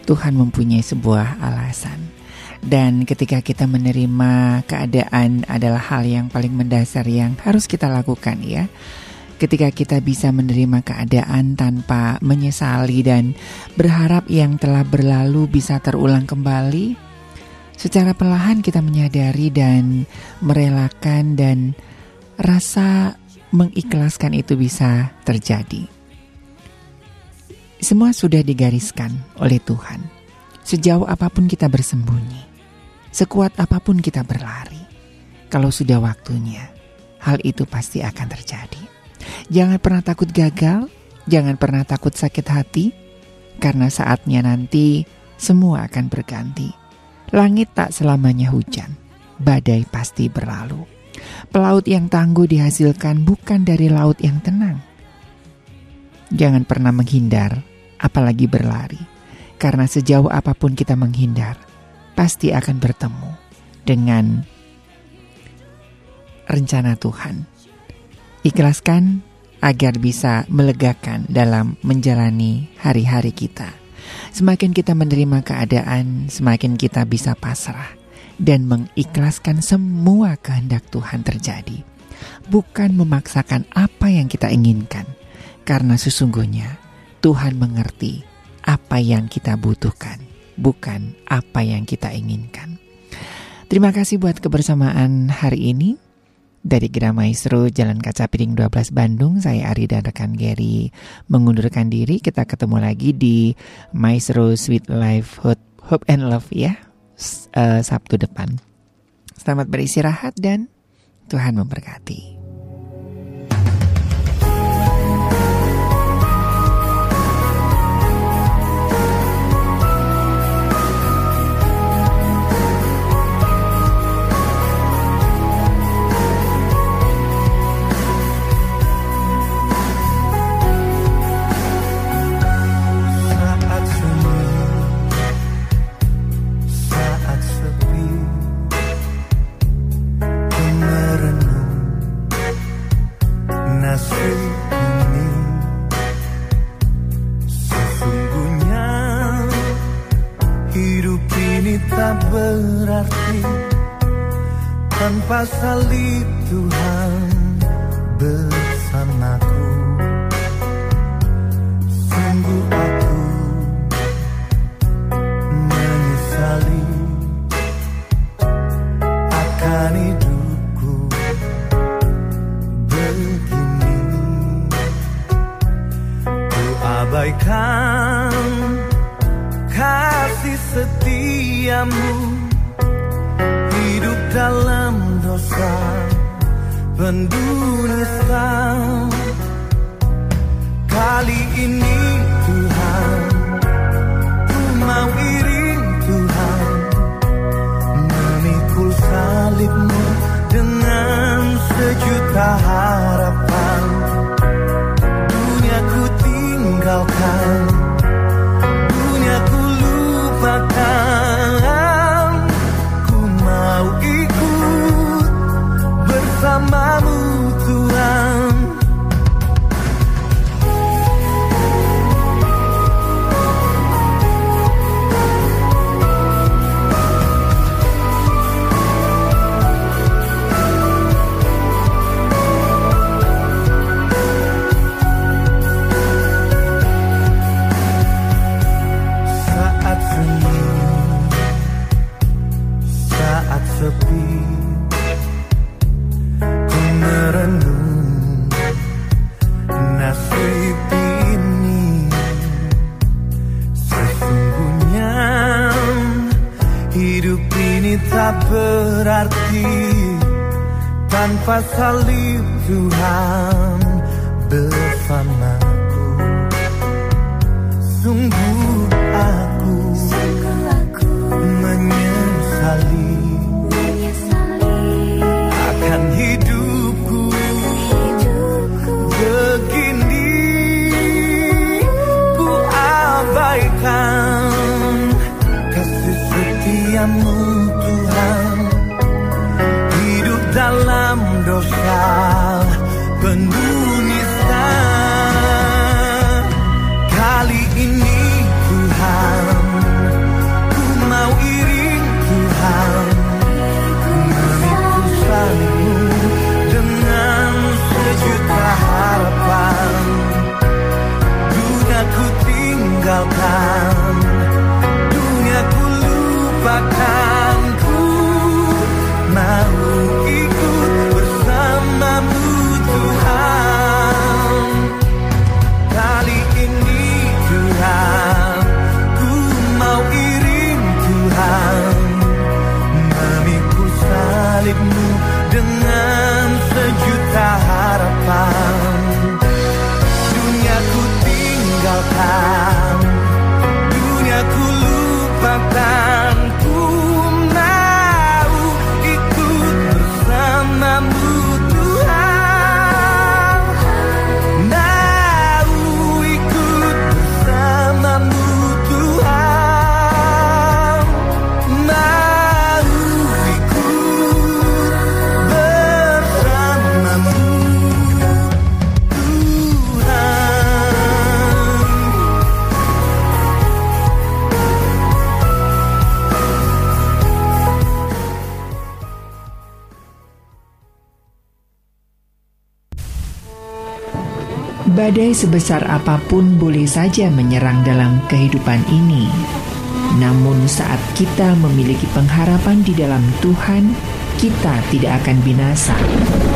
Tuhan mempunyai sebuah alasan. Dan ketika kita menerima keadaan adalah hal yang paling mendasar yang harus kita lakukan ya. Ketika kita bisa menerima keadaan tanpa menyesali dan berharap yang telah berlalu bisa terulang kembali, secara perlahan kita menyadari dan merelakan dan rasa mengikhlaskan itu bisa terjadi. Semua sudah digariskan oleh Tuhan. Sejauh apa pun kita bersembunyi, sekuat apa pun kita berlari, kalau sudah waktunya, hal itu pasti akan terjadi. Jangan pernah takut gagal, jangan pernah takut sakit hati, karena saatnya nanti semua akan berganti. Langit tak selamanya hujan, badai pasti berlalu. Pelaut yang tangguh dihasilkan bukan dari laut yang tenang. Jangan pernah menghindar, apalagi berlari, karena sejauh apa pun kita menghindar, pasti akan bertemu dengan rencana Tuhan. Ikhlaskan agar bisa melegakan dalam menjalani hari-hari kita. Semakin kita menerima keadaan, semakin kita bisa pasrah dan mengikhlaskan semua kehendak Tuhan terjadi, bukan memaksakan apa yang kita inginkan, karena sesungguhnya Tuhan mengerti apa yang kita butuhkan, bukan apa yang kita inginkan. Terima kasih buat kebersamaan hari ini. Dari Gera Maestro Jalan Kaca Piring 12 Bandung, saya Ari dan rekan Gary mengundurkan diri. Kita ketemu lagi di Maestro Sweet Life Hope, and Love ya, Eh, Sabtu depan. Selamat beristirahat dan Tuhan memberkati. tanpa salib Tuhan bersamaku. Sungguh aku menyesali akan hidupku begini. Ku abaikan kasih setiamu. Penuh nista kali ini Tuhan ku mau iring Tuhan memikul salibmu dengan sejuta berarti tanpa salib Tuhan bersamaku. Sungguh Badai sebesar apa pun boleh saja menyerang dalam kehidupan ini. Namun saat kita memiliki pengharapan di dalam Tuhan, kita tidak akan binasa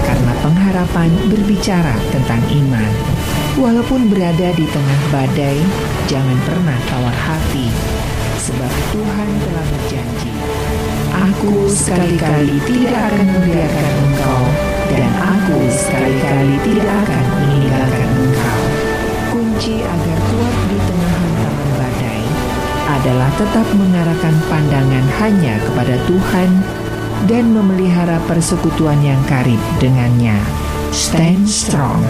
karena pengharapan berbicara tentang iman. Walaupun berada di tengah badai, jangan pernah tawar hati sebab Tuhan telah berjanji, Aku sekali-kali tidak akan membiarkan engkau dan aku sekali-kali tidak akan meninggalkan adalah tetap mengarahkan pandangan hanya kepada Tuhan dan memelihara persekutuan yang karib dengannya. Stand strong.